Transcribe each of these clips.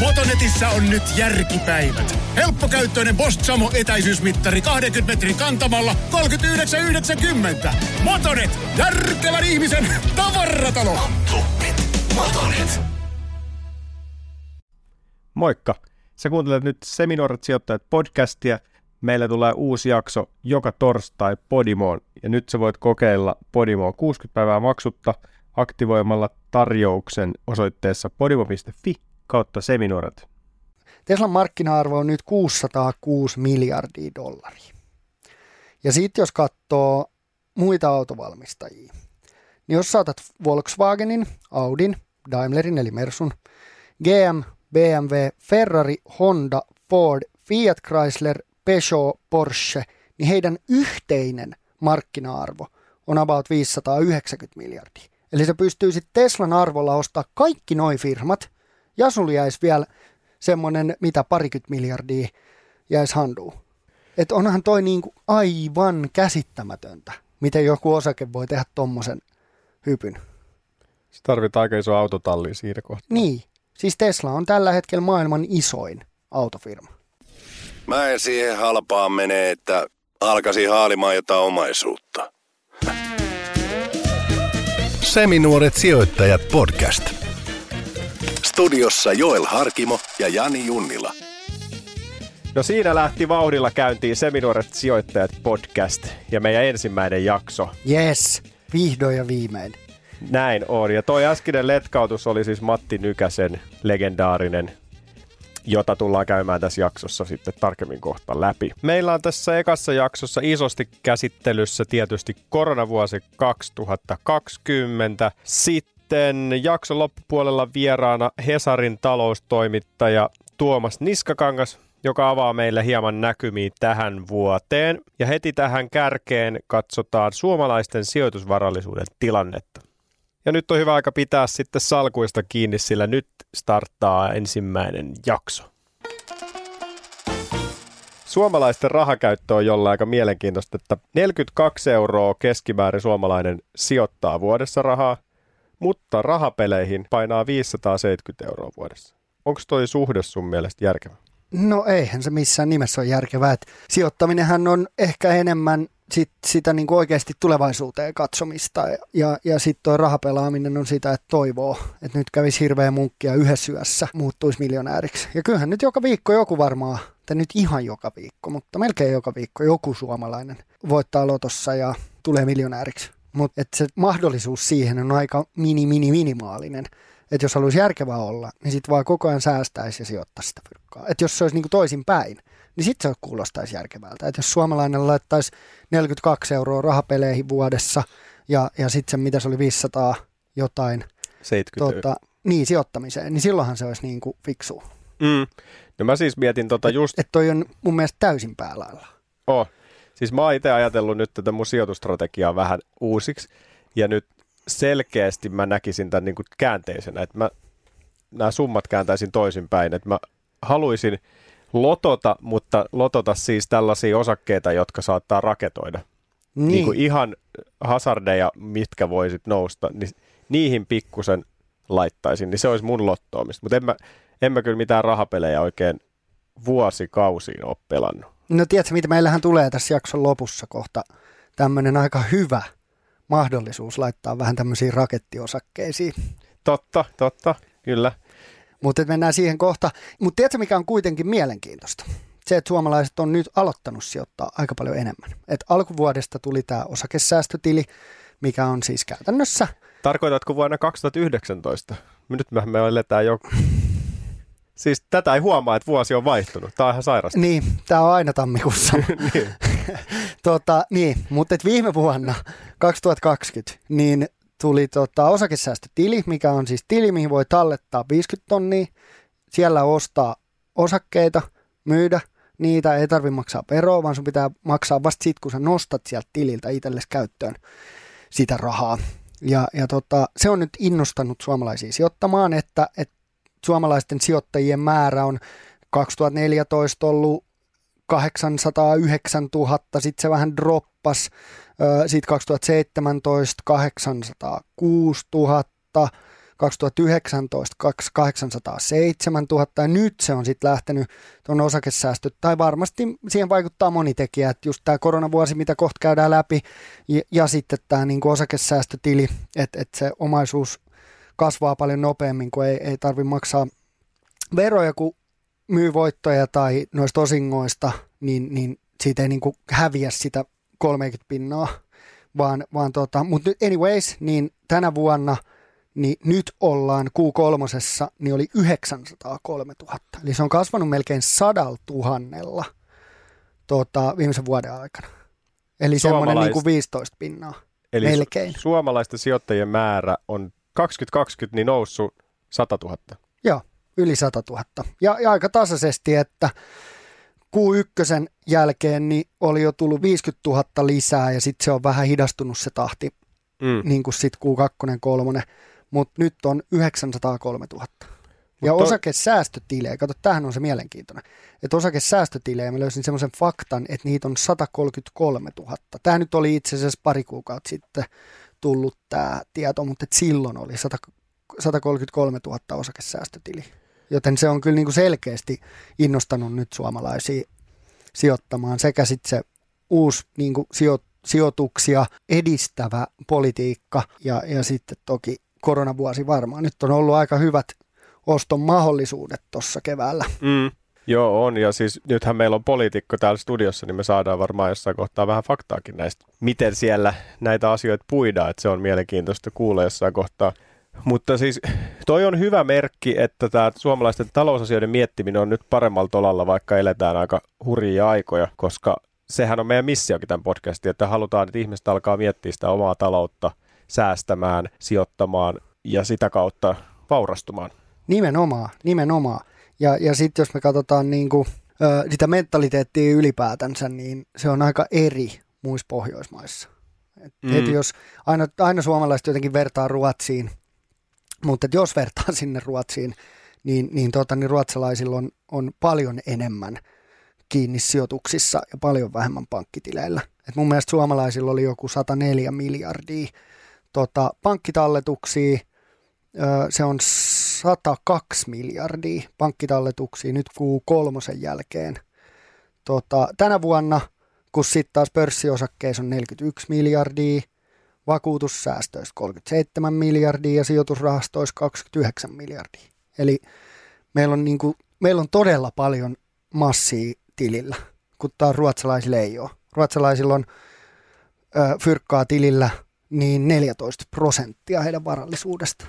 Motonetissä on nyt järkipäivät. Helppokäyttöinen Bosch Samo etäisyysmittari 20 metrin kantamalla 39,90. Motonet, järkevän ihmisen tavaratalo. Motonet. Moikka! Sä kuuntelet nyt Seminoorat sijoittajat podcastia. Meillä tulee uusi jakso joka torstai Podimoon ja nyt sä voit kokeilla Podimoa 60 päivää maksutta aktivoimalla tarjouksen osoitteessa podimo.fi kautta Seminuoret. Teslan markkina-arvo on nyt 606 miljardia dollaria. Ja sitten jos katsoo muita autovalmistajia, niin jos saatat Volkswagenin, Audin, Daimlerin eli Mersun, GM, BMW, Ferrari, Honda, Ford, Fiat Chrysler, Peugeot, Porsche, niin heidän yhteinen markkina-arvo on about 590 miljardia. Eli se pystyy sitten Teslan arvolla ostaa kaikki noin firmat, ja sulla jäisi vielä semmoinen, mitä parikymmentä miljardia jäisi handuun. Että onhan toi niinku aivan käsittämätöntä, miten joku osake voi tehdä tommosen hypyn. Se tarvitaan aika iso autotalli siinä kohtaa. Niin, siis Tesla on tällä hetkellä maailman isoin autofirma. Mä en siihen halpaan mene, että alkaisin haalimaan jotain omaisuutta. Seminuoret sijoittajat podcast. Studiossa Joel Harkimo ja Jani Junnila. No siinä lähti vauhdilla käyntiin Seminuoret sijoittajat podcast ja meidän ensimmäinen jakso. Yes, vihdoin ja viimein. Näin on. Ja toi äskeinen letkautus oli siis Matti Nykäsen legendaarinen jota tullaan käymään tässä jaksossa sitten tarkemmin kohta läpi. Meillä on tässä ekassa jaksossa isosti käsittelyssä tietysti koronavuosi 2020. Sitten jakson loppupuolella vieraana Hesarin taloustoimittaja Tuomas Niskakangas, joka avaa meille hieman näkymiä tähän vuoteen. Ja heti tähän kärkeen katsotaan suomalaisten sijoitusvarallisuuden tilannetta. Ja nyt on hyvä aika pitää sitten salkuista kiinni, sillä nyt starttaa ensimmäinen jakso. Suomalaisten rahakäyttö on jollain aika mielenkiintoista, että 42 euroa keskimäärin suomalainen sijoittaa vuodessa rahaa, mutta rahapeleihin painaa 570 euroa vuodessa. Onko toi suhde sun mielestä järkevä? No eihän se missään nimessä ole järkevää. Et sijoittaminenhan on ehkä enemmän sit, sitä niin oikeasti tulevaisuuteen katsomista ja, ja sitten tuo rahapelaaminen on sitä, että toivoo, että nyt kävisi hirveä munkkia yhdessä yössä, muuttuisi miljonääriksi. Ja kyllähän nyt joka viikko joku varmaan, tai nyt ihan joka viikko, mutta melkein joka viikko joku suomalainen voittaa lotossa ja tulee miljonääriksi. Mutta se mahdollisuus siihen on aika mini, mini, minimaalinen. Että jos haluaisi järkevää olla, niin sitten vaan koko ajan säästäisi ja sijoittaisi sitä fyrkkaa. Että jos se olisi niin kuin toisin päin, niin sitten se kuulostaisi järkevältä. Että jos suomalainen laittaisi 42 euroa rahapeleihin vuodessa ja, ja sitten se, mitä se oli 500 jotain 70 tota, niin, sijoittamiseen, niin silloinhan se olisi niin kuin fiksu. Mm. No mä siis mietin tota just... Että toi on mun mielestä täysin päälailla. Oh. Siis mä oon itse ajatellut nyt tätä mun sijoitustrategiaa vähän uusiksi ja nyt selkeästi mä näkisin tämän niin kuin käänteisenä, että mä nämä summat kääntäisin toisinpäin, että mä haluaisin lotota, mutta lotota siis tällaisia osakkeita, jotka saattaa raketoida. Niin. niin kuin ihan hazardeja, mitkä voisit nousta, niin niihin pikkusen laittaisin, niin se olisi mun lottoamista. Mutta en mä, en mä kyllä mitään rahapelejä oikein vuosikausiin ole pelannut. No tiedätkö, mitä meillähän tulee tässä jakson lopussa kohta tämmöinen aika hyvä mahdollisuus laittaa vähän tämmöisiin rakettiosakkeisiin. Totta, totta, kyllä. Mutta mennään siihen kohta. Mutta tiedätkö, mikä on kuitenkin mielenkiintoista? Se, että suomalaiset on nyt aloittanut sijoittaa aika paljon enemmän. Et alkuvuodesta tuli tämä osakesäästötili, mikä on siis käytännössä... Tarkoitatko vuonna 2019? Nyt me, me eletään jo... Siis tätä ei huomaa, että vuosi on vaihtunut. Tämä on ihan sairasta. Niin, tämä on aina tammikuussa. niin. tota, niin, mutta viime vuonna, 2020, niin tuli tota, osakesäästötili, mikä on siis tili, mihin voi tallettaa 50 tonnia. Siellä ostaa osakkeita, myydä niitä, ei tarvitse maksaa veroa, vaan sun pitää maksaa vasta sitten, kun sä nostat sieltä tililtä itsellesi käyttöön sitä rahaa. Ja, ja tota, se on nyt innostanut suomalaisia sijoittamaan, että, että suomalaisten sijoittajien määrä on 2014 ollut 809 000, sitten se vähän droppas sitten 2017 806 000, 2019 807 000 ja nyt se on sitten lähtenyt tuon osakesäästö, tai varmasti siihen vaikuttaa moni tekijä, että just tämä koronavuosi, mitä kohta käydään läpi, ja, ja sitten tämä niin osakesäästötili, että, että se omaisuus kasvaa paljon nopeammin, kun ei, ei tarvitse maksaa veroja, kun myy voittoja tai noista osingoista, niin, niin siitä ei niin kuin häviä sitä 30 pinnaa, vaan, vaan tota, mutta anyways, niin tänä vuonna – niin nyt ollaan Q3, niin oli 903 000. Eli se on kasvanut melkein sadalla tuhannella tota, viimeisen vuoden aikana. Eli semmoinen niin kuin 15 pinnaa. Eli melkein. Su- suomalaisten sijoittajien määrä on 2020 niin noussut 100 000. Joo, yli 100 000. Ja, ja aika tasaisesti, että Q1 jälkeen niin oli jo tullut 50 000 lisää ja sitten se on vähän hidastunut se tahti, mm. niin kuin sitten Q2, 3 mutta nyt on 903 000. Ja Mut osakesäästötilejä, kato, tämähän on se mielenkiintoinen, että osakesäästötilejä, mä löysin semmoisen faktan, että niitä on 133 000. Tämä nyt oli itse asiassa pari kuukautta sitten tullut tämä tieto, mutta että silloin oli 100, 133 000 osakesäästötili. Joten se on kyllä niin kuin selkeästi innostanut nyt suomalaisia sijoittamaan sekä sitten se uusi niin kuin sijo, sijoituksia edistävä politiikka ja, ja sitten toki koronavuosi varmaan. Nyt on ollut aika hyvät oston mahdollisuudet tuossa keväällä. Mm. Joo, on. Ja siis nythän meillä on poliitikko täällä studiossa, niin me saadaan varmaan jossain kohtaa vähän faktaakin näistä, miten siellä näitä asioita puidaan. Että se on mielenkiintoista kuulla jossain kohtaa. Mutta siis toi on hyvä merkki, että tämä suomalaisten talousasioiden miettiminen on nyt paremmalla tolalla, vaikka eletään aika hurjia aikoja, koska sehän on meidän missiokin tämän podcastin, että halutaan, että ihmiset alkaa miettiä sitä omaa taloutta – säästämään, sijoittamaan ja sitä kautta vaurastumaan. Nimenomaan, nimenomaan. Ja, ja sitten jos me katsotaan niin kuin, ö, sitä mentaliteettia ylipäätänsä, niin se on aika eri muissa Pohjoismaissa. Et mm. Heti jos aina, aina suomalaiset jotenkin vertaa Ruotsiin, mutta jos vertaa sinne Ruotsiin, niin, niin, tota, niin ruotsalaisilla on, on paljon enemmän kiinni sijoituksissa ja paljon vähemmän pankkitileillä. Et mun mielestä suomalaisilla oli joku 104 miljardia tota, pankkitalletuksia, se on 102 miljardia pankkitalletuksia nyt kuu kolmosen jälkeen. Tota, tänä vuonna, kun sitten taas pörssiosakkeissa on 41 miljardia, vakuutussäästöistä 37 miljardia ja sijoitusrahastoissa 29 miljardia. Eli meillä on, niin kuin, meillä on todella paljon massia tilillä, kun taas ruotsalaisilla ei ole. Ruotsalaisilla on ö, fyrkkaa tilillä – niin 14 prosenttia heidän varallisuudesta.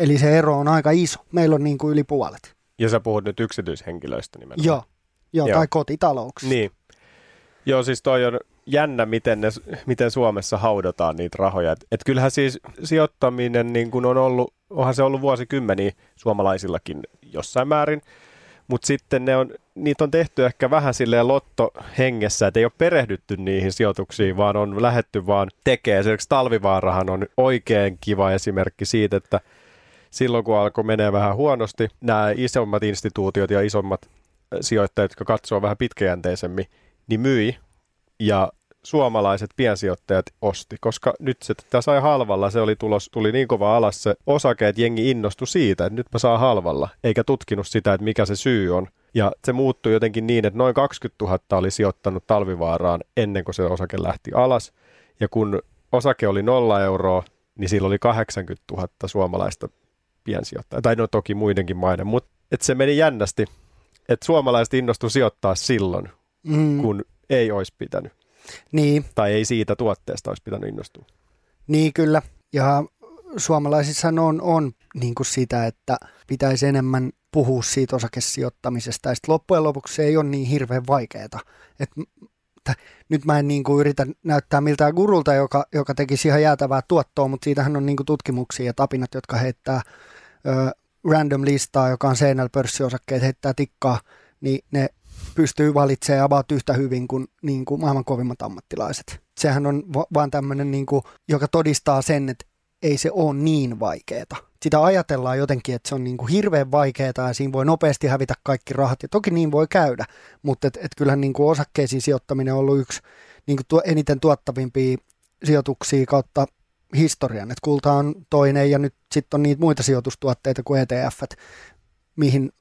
Eli se ero on aika iso. Meillä on niin kuin yli puolet. Ja sä puhut nyt yksityishenkilöistä nimenomaan. Joo, Joo, Joo. tai kotitalouksista. Niin. Joo, siis toi on jännä, miten, ne, miten Suomessa haudataan niitä rahoja. Et, et kyllähän siis sijoittaminen niin kun on ollut, onhan se ollut vuosikymmeniä suomalaisillakin jossain määrin, mutta sitten ne on, niitä on tehty ehkä vähän silleen lotto hengessä, että ei ole perehdytty niihin sijoituksiin, vaan on lähetty vaan tekemään. Esimerkiksi Talvivaarahan on oikein kiva esimerkki siitä, että silloin kun alkoi menee vähän huonosti, nämä isommat instituutiot ja isommat sijoittajat, jotka katsoo vähän pitkäjänteisemmin, niin myi ja suomalaiset piensijoittajat osti, koska nyt se tämä sai halvalla, se oli tulos, tuli niin kova alas se osake, että jengi innostui siitä, että nyt mä saan halvalla, eikä tutkinut sitä, että mikä se syy on. Ja se muuttui jotenkin niin, että noin 20 000 oli sijoittanut talvivaaraan ennen kuin se osake lähti alas. Ja kun osake oli nolla euroa, niin sillä oli 80 000 suomalaista piensijoittajaa. Tai no toki muidenkin maiden, mutta et se meni jännästi, että suomalaiset innostu sijoittaa silloin, mm. kun ei olisi pitänyt. Niin. Tai ei siitä tuotteesta olisi pitänyt innostua. Niin kyllä. Ja suomalaisissa on, on niin kuin sitä, että pitäisi enemmän puhua siitä osakesijoittamisesta. Ja loppujen lopuksi se ei ole niin hirveän vaikeaa. että nyt mä en niin kuin yritä näyttää miltään gurulta, joka, joka tekisi ihan jäätävää tuottoa, mutta siitähän on niin kuin tutkimuksia ja tapinat, jotka heittää random listaa, joka on seinällä pörssiosakkeet, heittää tikkaa, niin ne pystyy valitsemaan about yhtä hyvin kuin, niin kuin maailman kovimmat ammattilaiset. Sehän on va- vaan tämmöinen, niin joka todistaa sen, että ei se ole niin vaikeaa. Sitä ajatellaan jotenkin, että se on niin kuin hirveän vaikeaa ja siinä voi nopeasti hävitä kaikki rahat. Ja toki niin voi käydä, mutta et, et kyllähän niin kuin osakkeisiin sijoittaminen on ollut yksi niin kuin tuo, eniten tuottavimpia sijoituksia kautta historian, että kulta on toinen ja nyt sitten on niitä muita sijoitustuotteita kuin ETF, mihin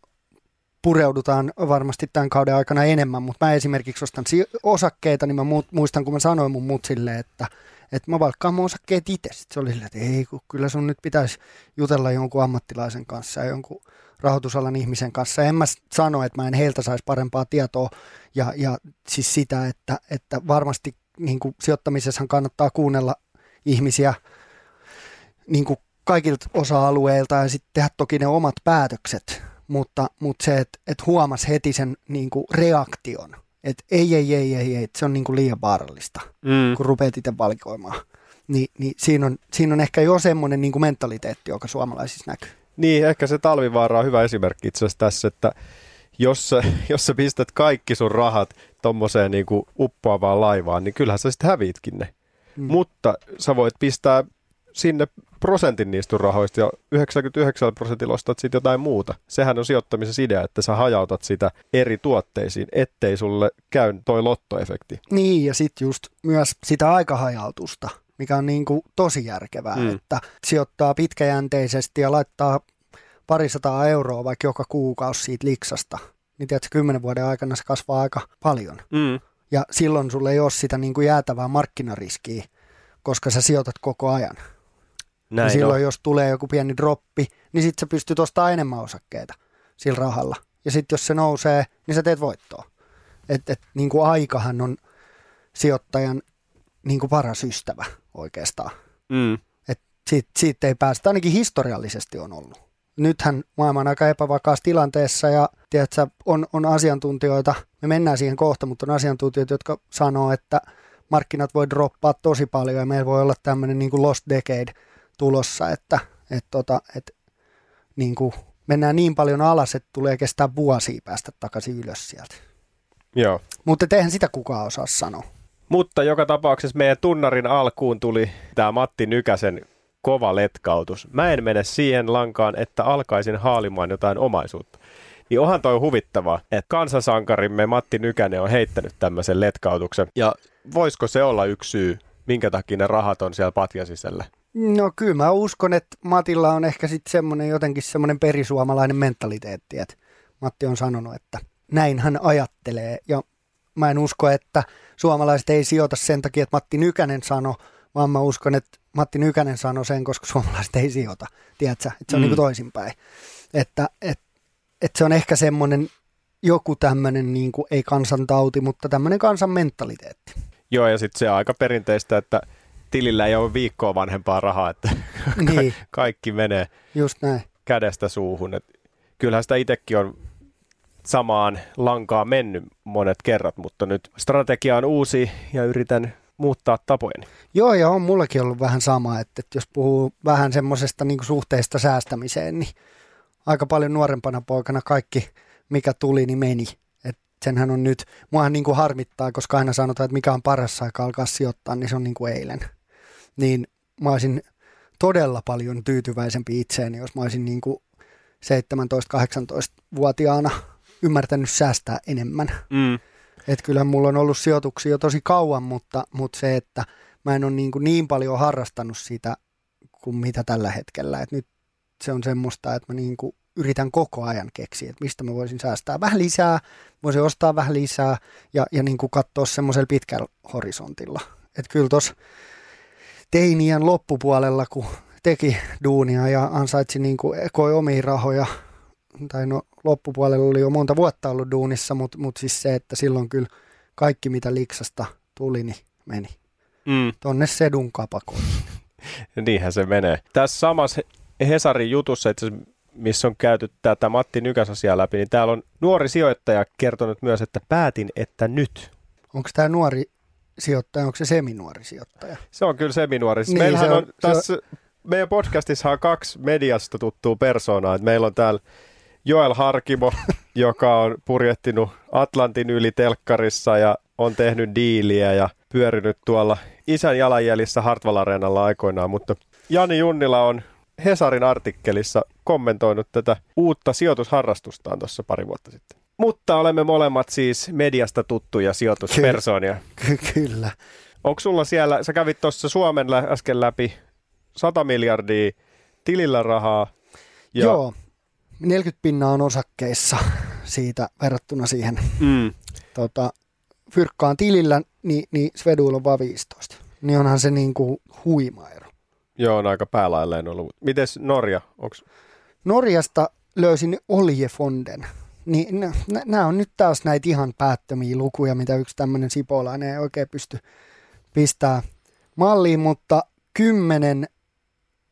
pureudutaan varmasti tämän kauden aikana enemmän, mutta mä esimerkiksi ostan osakkeita, niin mä muistan, kun mä sanoin mun mutsille, että, että mä valkkaan mun osakkeet itse. Sitten se oli silleen, että ei, kun kyllä sun nyt pitäisi jutella jonkun ammattilaisen kanssa ja jonkun rahoitusalan ihmisen kanssa. En mä sano, että mä en heiltä saisi parempaa tietoa ja, ja siis sitä, että, että varmasti niin kuin sijoittamisessa kannattaa kuunnella ihmisiä niin kuin kaikilta osa-alueilta ja sitten tehdä toki ne omat päätökset, mutta, mutta se, että, että huomasi heti sen niin kuin reaktion, että ei, ei, ei, ei, ei, se on niin kuin liian vaarallista, mm. kun rupeat itse valikoimaan. Ni, niin siinä, on, siinä on ehkä jo semmoinen niin kuin mentaliteetti, joka suomalaisissa näkyy. Niin, ehkä se talvivaara on hyvä esimerkki itse asiassa tässä, että jos sä, jos sä pistät kaikki sun rahat tommoseen niin kuin uppoavaan laivaan, niin kyllähän sä sitten häviitkin ne. Mm. Mutta sä voit pistää sinne prosentin niistä rahoista ja 99 prosentilla ostat sitten jotain muuta. Sehän on sijoittamisen idea, että sä hajautat sitä eri tuotteisiin, ettei sulle käy toi lottoefekti. Niin, ja sitten just myös sitä aikahajautusta, mikä on niin kuin tosi järkevää, mm. että sijoittaa pitkäjänteisesti ja laittaa parisataa euroa vaikka joka kuukausi siitä liksasta, niin tiedätkö, kymmenen vuoden aikana se kasvaa aika paljon. Mm. Ja silloin sulle ei ole sitä niin kuin jäätävää markkinariskiä, koska sä sijoitat koko ajan. Näin ja silloin, on. jos tulee joku pieni droppi, niin sitten sä pystyt ostamaan enemmän osakkeita sillä rahalla. Ja sitten jos se nousee, niin sä teet voittoa. Et, et, niin kuin aikahan on sijoittajan niin kuin paras ystävä oikeastaan. Mm. Et siitä, siitä ei päästä, ainakin historiallisesti on ollut. Nythän maailma on aika epävakaassa tilanteessa ja tiedätkö, on, on asiantuntijoita, me mennään siihen kohta, mutta on asiantuntijoita, jotka sanoo, että markkinat voi droppaa tosi paljon ja meillä voi olla tämmöinen niin kuin lost decade – tulossa, että et tota, et, niin kuin mennään niin paljon alas, että tulee kestää vuosia päästä takaisin ylös sieltä. Joo. Mutta eihän sitä kukaan osaa sanoa. Mutta joka tapauksessa meidän tunnarin alkuun tuli tämä Matti Nykäsen kova letkautus. Mä en mene siihen lankaan, että alkaisin haalimaan jotain omaisuutta. Niin onhan toi huvittavaa, että kansasankarimme Matti Nykänen on heittänyt tämmöisen letkautuksen. Ja voisiko se olla yksi syy, minkä takia ne rahat on siellä patjan sisällä? No kyllä mä uskon, että Matilla on ehkä sitten semmoinen jotenkin semmoinen perisuomalainen mentaliteetti, että Matti on sanonut, että näin hän ajattelee ja mä en usko, että suomalaiset ei sijoita sen takia, että Matti Nykänen sanoi, vaan mä uskon, että Matti Nykänen sanoi sen, koska suomalaiset ei sijoita, tiedätkö, että se on mm. niin kuin toisinpäin. Että, että, että se on ehkä semmoinen joku tämmöinen, niin kuin, ei kansantauti, mutta tämmöinen kansan mentaliteetti. Joo, ja sitten se on aika perinteistä, että tilillä ei ole viikkoa vanhempaa rahaa, että niin. ka- kaikki menee Just näin. kädestä suuhun. Et kyllähän sitä itsekin on samaan lankaan mennyt monet kerrat, mutta nyt strategia on uusi ja yritän muuttaa tapojeni. Joo, ja on mullakin ollut vähän sama, että, että jos puhuu vähän semmoisesta niin suhteesta säästämiseen, niin aika paljon nuorempana poikana kaikki, mikä tuli, niin meni. Et senhän on nyt, muahan niin kuin harmittaa, koska aina sanotaan, että mikä on paras aika alkaa sijoittaa, niin se on niin kuin eilen niin mä olisin todella paljon tyytyväisempi itseeni, jos mä olisin niin kuin 17-18-vuotiaana ymmärtänyt säästää enemmän. Mm. Että kyllähän mulla on ollut sijoituksia jo tosi kauan, mutta, mutta se, että mä en ole niin, kuin niin paljon harrastanut sitä kuin mitä tällä hetkellä. Et nyt se on semmoista, että mä niin kuin yritän koko ajan keksiä, että mistä mä voisin säästää vähän lisää, voisin ostaa vähän lisää ja, ja niin kuin katsoa semmoisella pitkällä horisontilla. Että kyllä tuossa teinien loppupuolella, kun teki duunia ja ansaitsi niin kuin ekoi omia rahoja, tai no loppupuolella oli jo monta vuotta ollut duunissa, mutta mut siis se, että silloin kyllä kaikki mitä liksasta tuli, niin meni. Mm. Tonne sedun kapakoihin. Niinhän se menee. Tässä samassa Hesarin jutussa, että missä on käyty tätä Matti Nykäs-asiaa läpi, niin täällä on nuori sijoittaja kertonut myös, että päätin, että nyt. Onko tämä nuori sijoittaja, onko se seminuori sijoittaja? Se on kyllä seminuori. Niin, Meillähän on, on tässä, on... meidän podcastissa on kaksi mediasta tuttua persoonaa. meillä on täällä Joel Harkimo, joka on purjettinut Atlantin yli telkkarissa ja on tehnyt diiliä ja pyörinyt tuolla isän jalanjäljissä Hartwall Areenalla aikoinaan, mutta Jani Junnila on Hesarin artikkelissa kommentoinut tätä uutta sijoitusharrastustaan tuossa pari vuotta sitten. Mutta olemme molemmat siis mediasta tuttuja sijoituspersoonia. Ky- kyllä. Onko sulla siellä, sä kävit tuossa Suomen lä- äsken läpi, 100 miljardia tilillä rahaa. Ja... Joo, 40 pinnaa on osakkeissa siitä verrattuna siihen mm. tota, fyrkkaan tilillä, niin, niin Sveduilla on vain 15. Niin onhan se niin kuin huima ero. Joo, on aika päälailleen ollut. Mites Norja? Onks... Norjasta löysin Oljefonden. Niin, nämä on nyt taas näitä ihan päättömiä lukuja, mitä yksi tämmöinen sipolainen ei oikein pysty pistää malliin, mutta 10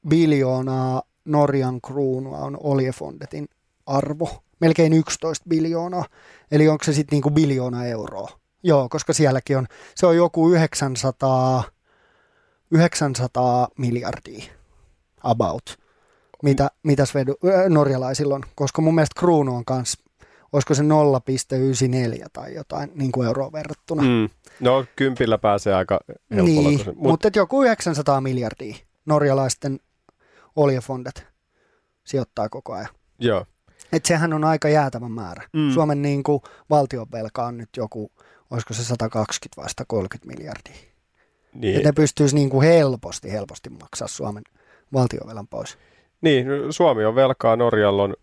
biljoonaa Norjan kruunua on Oljefondetin arvo. Melkein 11 biljoonaa. Eli onko se sitten niinku biljoona euroa? Joo, koska sielläkin on, se on joku 900, 900 miljardia about, mitä, mitä Svedu, äh, norjalaisilla on, koska mun mielestä kruunu on kanssa, olisiko se 0,94 tai jotain niin kuin euroa verrattuna. Mm. No kympillä pääsee aika helpolla. Niin, Mut... mutta joku 900 miljardia norjalaisten oljefondet sijoittaa koko ajan. Joo. Et sehän on aika jäätävä määrä. Mm. Suomen niin kuin, valtionvelka on nyt joku olisiko se 120 vai 130 miljardia. Niin. Että ne pystyisi niin kuin helposti, helposti maksaa Suomen valtiovelan pois. Niin, Suomi on velkaa, Norjalla on,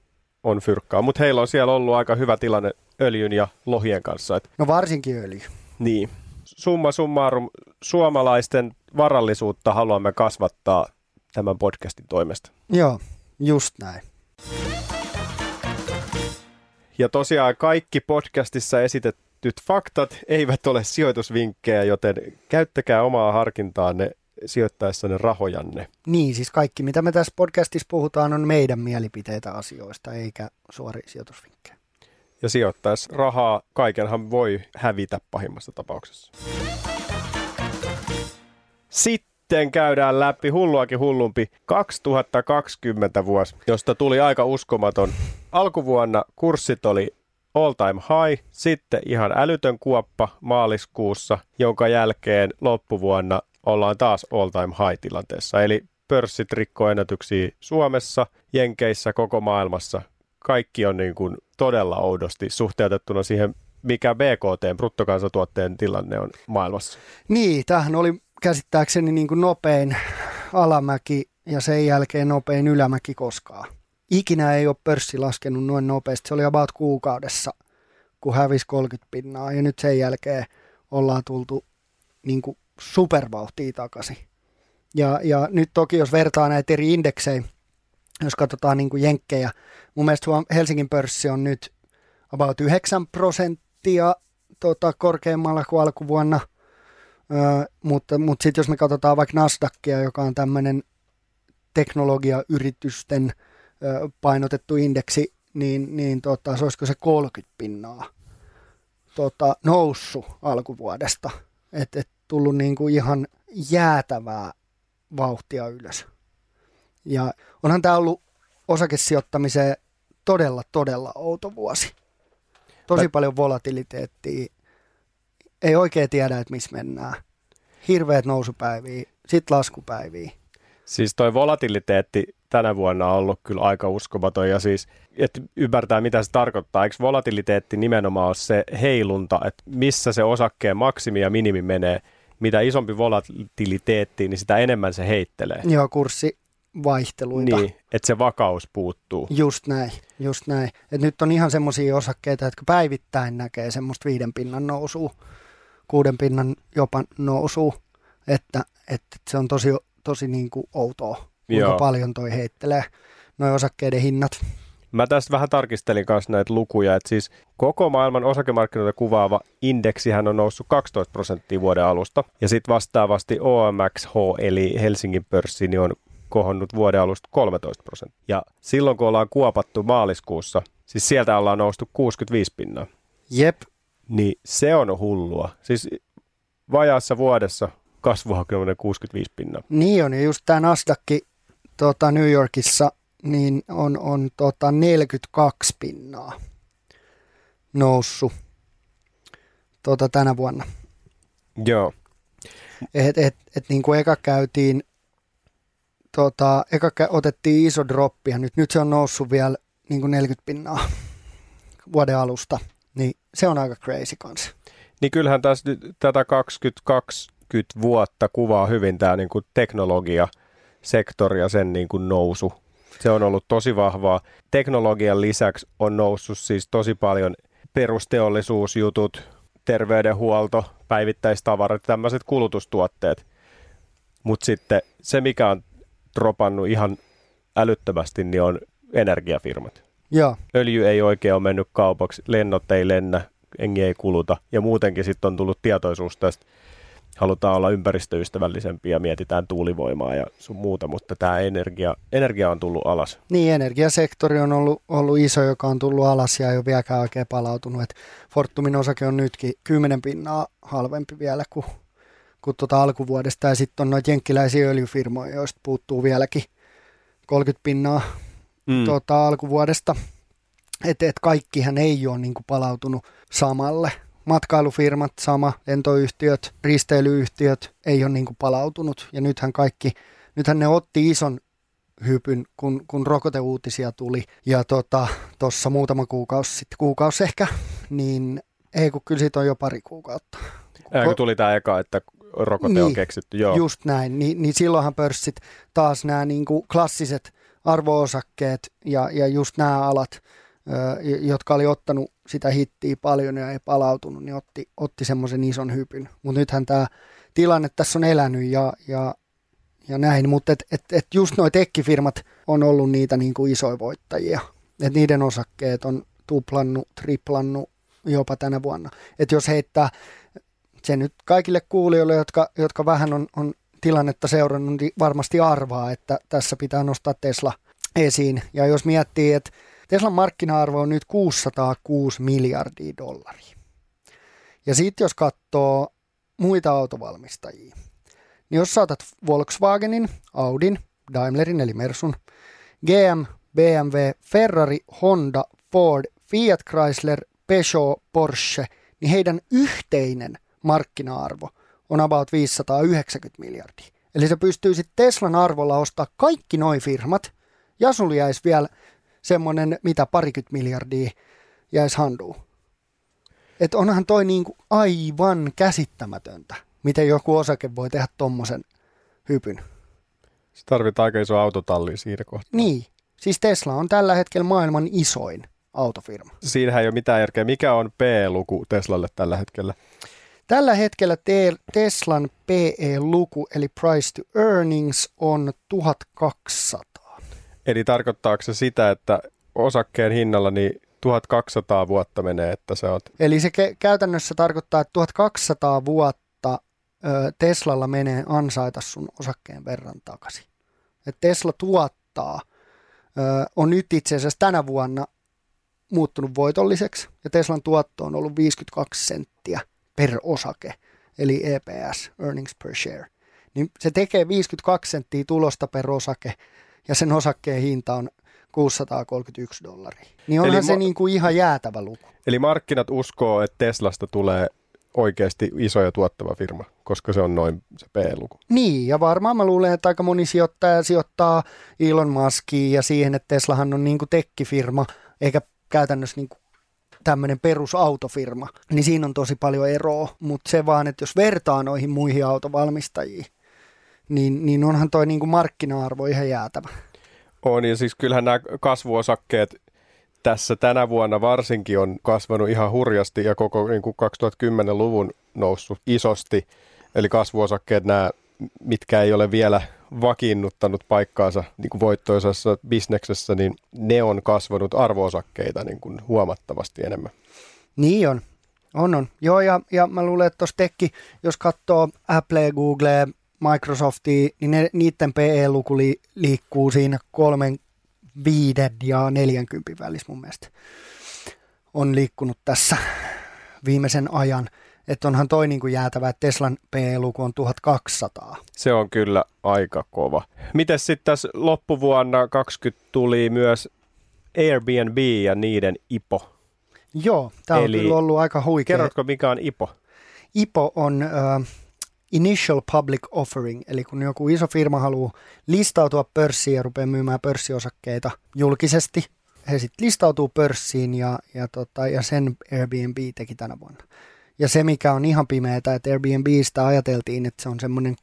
on fyrkkaa, mutta heillä on siellä ollut aika hyvä tilanne öljyn ja lohien kanssa. Et... No varsinkin öljy. Niin. Summa summarum, suomalaisten varallisuutta haluamme kasvattaa tämän podcastin toimesta. Joo, just näin. Ja tosiaan kaikki podcastissa esitet, esitetyt faktat eivät ole sijoitusvinkkejä, joten käyttäkää omaa harkintaanne sijoittaessanne rahojanne. Niin, siis kaikki mitä me tässä podcastissa puhutaan on meidän mielipiteitä asioista, eikä suoria sijoitusvinkkejä. Ja sijoittaessa rahaa kaikenhan voi hävitä pahimmassa tapauksessa. Sitten käydään läpi hulluakin hullumpi 2020 vuosi, josta tuli aika uskomaton. Alkuvuonna kurssit oli all time high, sitten ihan älytön kuoppa maaliskuussa, jonka jälkeen loppuvuonna ollaan taas all time high tilanteessa. Eli pörssit rikkoo ennätyksiä Suomessa, Jenkeissä, koko maailmassa. Kaikki on niin kuin todella oudosti suhteutettuna siihen, mikä BKT, bruttokansantuotteen tilanne on maailmassa. Niin, tämähän oli käsittääkseni niin kuin nopein alamäki ja sen jälkeen nopein ylämäki koskaan ikinä ei ole pörssi laskenut noin nopeasti. Se oli about kuukaudessa, kun hävisi 30 pinnaa ja nyt sen jälkeen ollaan tultu niin kuin supervauhtia takaisin. Ja, ja nyt toki, jos vertaa näitä eri indeksejä, jos katsotaan niin kuin jenkkejä, mun mielestä Helsingin pörssi on nyt about 9 prosenttia tota, korkeammalla kuin alkuvuonna, öö, mutta, mutta sitten jos me katsotaan vaikka Nasdaqia, joka on tämmöinen teknologiayritysten painotettu indeksi, niin, niin tota, se olisiko se 30 pinnaa tota, noussut alkuvuodesta. Että et tullut niin kuin ihan jäätävää vauhtia ylös. Ja onhan tämä ollut osakesijoittamiseen todella, todella outo vuosi. Tosi Mä... paljon volatiliteettia. Ei oikein tiedä, että missä mennään. Hirveät nousupäiviä, sitten laskupäiviä. Siis toi volatiliteetti tänä vuonna on ollut kyllä aika uskomaton ja siis, että ymmärtää mitä se tarkoittaa. Eikö volatiliteetti nimenomaan ole se heilunta, että missä se osakkeen maksimi ja minimi menee. Mitä isompi volatiliteetti, niin sitä enemmän se heittelee. Joo, kurssi vaihteluita. Niin, että se vakaus puuttuu. Just näin, just näin. Et nyt on ihan semmoisia osakkeita, jotka päivittäin näkee semmoista viiden pinnan nousua, kuuden pinnan jopa nousua, että, että se on tosi, tosi niin kuin outoa kuinka Joo. paljon toi heittelee noin osakkeiden hinnat. Mä tästä vähän tarkistelin kanssa näitä lukuja, että siis koko maailman osakemarkkinoita kuvaava indeksihän on noussut 12 prosenttia vuoden alusta, ja sitten vastaavasti OMXH eli Helsingin pörssi niin on kohonnut vuoden alusta 13 prosenttia. Ja silloin kun ollaan kuopattu maaliskuussa, siis sieltä ollaan noustu 65 pinnaa. Jep. Niin se on hullua. Siis vajaassa vuodessa kasvuhakeminen 65 pinnaa. Niin on, ja just tämä Nasdaq tota, New Yorkissa niin on, on tota 42 pinnaa noussut tota, tänä vuonna. Joo. Et, et, et, niin kuin eka käytiin, tota, eka otettiin iso droppi ja nyt, nyt se on noussut vielä niin kuin 40 pinnaa vuoden alusta. Niin se on aika crazy kanssa. Niin kyllähän tässä tätä 2020 vuotta kuvaa hyvin tämä niin kuin teknologia – sektori ja sen niin kuin nousu. Se on ollut tosi vahvaa. Teknologian lisäksi on noussut siis tosi paljon perusteollisuusjutut, terveydenhuolto, päivittäistavarat, tämmöiset kulutustuotteet. Mutta sitten se, mikä on dropannut ihan älyttömästi, niin on energiafirmat. Joo. Öljy ei oikein ole mennyt kaupaksi, lennot ei lennä, engi ei kuluta. Ja muutenkin sitten on tullut tietoisuus tästä, halutaan olla ympäristöystävällisempiä ja mietitään tuulivoimaa ja sun muuta, mutta tämä energia, energia on tullut alas. Niin, energiasektori on ollut, ollut iso, joka on tullut alas ja ei ole vieläkään oikein palautunut. Et Fortumin osake on nytkin 10 pinnaa halvempi vielä kuin, kuin tuota alkuvuodesta. Ja sitten on noita jenkkiläisiä öljyfirmoja, joista puuttuu vieläkin 30 pinnaa mm. tuota, alkuvuodesta. Että et kaikkihan ei ole niinku palautunut samalle. Matkailufirmat sama, lentoyhtiöt, risteilyyhtiöt ei ole niinku palautunut. Ja nythän kaikki, nythän ne otti ison hypyn, kun, kun rokoteuutisia tuli. Ja tuossa tota, muutama kuukausi sitten, kuukausi ehkä, niin ei kun kyllä siitä on jo pari kuukautta. Ja kun tuli tämä eka, että rokote niin, on keksitty, joo. Just näin, Ni, niin silloinhan pörssit taas nämä niinku klassiset arvoosakkeet ja, ja just nämä alat, jotka oli ottanut sitä hittiä paljon ja ei palautunut, niin otti, otti semmoisen ison hypyn. Mutta nythän tämä tilanne tässä on elänyt ja, ja, ja näin, mutta et, et, et just nuo tekkifirmat on ollut niitä niin kuin isoja voittajia. Et niiden osakkeet on tuplannut, triplannut jopa tänä vuonna. Et jos heittää se nyt kaikille kuulijoille, jotka, jotka vähän on, on tilannetta seurannut, niin varmasti arvaa, että tässä pitää nostaa Tesla esiin. Ja jos miettii, että Teslan markkina-arvo on nyt 606 miljardia dollaria. Ja sitten jos katsoo muita autovalmistajia, niin jos saatat Volkswagenin, Audin, Daimlerin eli Mersun, GM, BMW, Ferrari, Honda, Ford, Fiat Chrysler, Peugeot, Porsche, niin heidän yhteinen markkina-arvo on about 590 miljardia. Eli se pystyy sitten Teslan arvolla ostaa kaikki noin firmat, ja sulla jäisi vielä semmoinen, mitä parikymmentä miljardia jäisi handuun. Että onhan toi niinku aivan käsittämätöntä, miten joku osake voi tehdä tommosen hypyn. Se tarvitaan aika iso autotalli siinä kohtaa. Niin. Siis Tesla on tällä hetkellä maailman isoin autofirma. Siinähän ei ole mitään järkeä. Mikä on P-luku Teslalle tällä hetkellä? Tällä hetkellä te- Teslan PE-luku, eli price to earnings, on 1200. Eli tarkoittaako se sitä, että osakkeen hinnalla niin 1200 vuotta menee, että se on... Eli se ke- käytännössä tarkoittaa, että 1200 vuotta ö, Teslalla menee ansaita sun osakkeen verran takaisin. Et Tesla tuottaa, ö, on nyt itse asiassa tänä vuonna muuttunut voitolliseksi, ja Teslan tuotto on ollut 52 senttiä per osake, eli EPS, earnings per share. Niin se tekee 52 senttiä tulosta per osake, ja sen osakkeen hinta on 631 dollaria. Niin onhan Eli se ma- niin kuin ihan jäätävä luku. Eli markkinat uskoo, että Teslasta tulee oikeasti iso ja tuottava firma, koska se on noin se P-luku. Niin, ja varmaan mä luulen, että aika moni sijoittaja sijoittaa Elon Muskiin ja siihen, että Teslahan on niin kuin tekkifirma, eikä käytännössä niin kuin tämmöinen perusautofirma, niin siinä on tosi paljon eroa, mutta se vaan, että jos vertaa noihin muihin autovalmistajiin, niin, niin onhan toi niin kuin markkina-arvo ihan jäätävä. On, ja siis kyllähän nämä kasvuosakkeet tässä tänä vuonna varsinkin on kasvanut ihan hurjasti ja koko niin kuin 2010-luvun noussut isosti. Eli kasvuosakkeet, nämä, mitkä ei ole vielä vakiinnuttanut paikkaansa niin kuin voittoisessa bisneksessä, niin ne on kasvanut arvoosakkeita niin kuin huomattavasti enemmän. Niin on. On, on. Joo, ja, ja mä luulen, että tuossa tekki, jos katsoo Apple, Google, Microsoftia, niin ne, niiden PE-luku li, liikkuu siinä kolmen, viiden ja 40 välissä mun mielestä. On liikkunut tässä viimeisen ajan. Että onhan toi niin kuin jäätävä, että Teslan PE-luku on 1200. Se on kyllä aika kova. Miten sitten tässä loppuvuonna 20 tuli myös Airbnb ja niiden IPO? Joo, tämä on kyllä ollut aika huikea. Kerrotko, mikä on IPO? IPO on uh, Initial Public Offering, eli kun joku iso firma haluaa listautua pörssiin ja rupeaa myymään pörssiosakkeita julkisesti, he sitten listautuu pörssiin ja, ja, tota, ja sen Airbnb teki tänä vuonna. Ja se, mikä on ihan pimeätä, että Airbnbistä ajateltiin, että se on semmoinen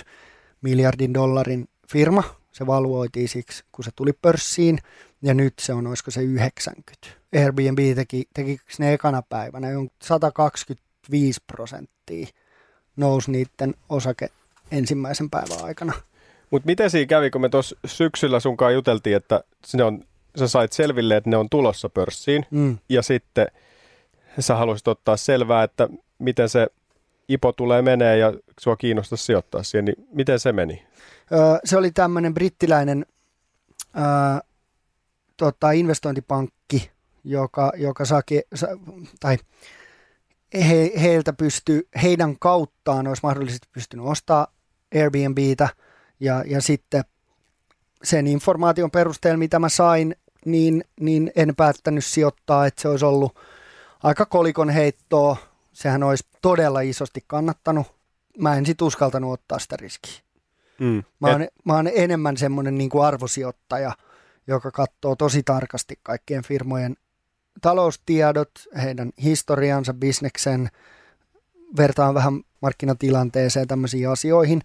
30-40 miljardin dollarin firma. Se valuoitiin siksi, kun se tuli pörssiin, ja nyt se on, olisiko se 90. Airbnb teki, teki ne ekana päivänä, on 125 prosenttia nousi niiden osake ensimmäisen päivän aikana. Mutta miten siinä kävi, kun me tuossa syksyllä sunkaan juteltiin, että sinne on, sä sait selville, että ne on tulossa pörssiin, Mm. ja sitten sä haluaisit ottaa selvää, että miten se IPO tulee menee ja sua kiinnostaa sijoittaa siihen, niin miten se meni? Öö, se oli tämmöinen brittiläinen öö, tota, investointipankki, joka, joka saki, sa, tai he, heiltä pysty, heidän kauttaan olisi mahdollisesti pystynyt ostaa Airbnbtä ja, ja sitten sen informaation perusteella, mitä mä sain, niin, niin en päättänyt sijoittaa, että se olisi ollut aika kolikon heittoa. Sehän olisi todella isosti kannattanut. Mä en sit uskaltanut ottaa sitä riskiä. Mm. Mä oon, mä oon enemmän semmoinen niin kuin arvosijoittaja, joka katsoo tosi tarkasti kaikkien firmojen taloustiedot, heidän historiansa, bisneksen, vertaan vähän markkinatilanteeseen tämmöisiin asioihin,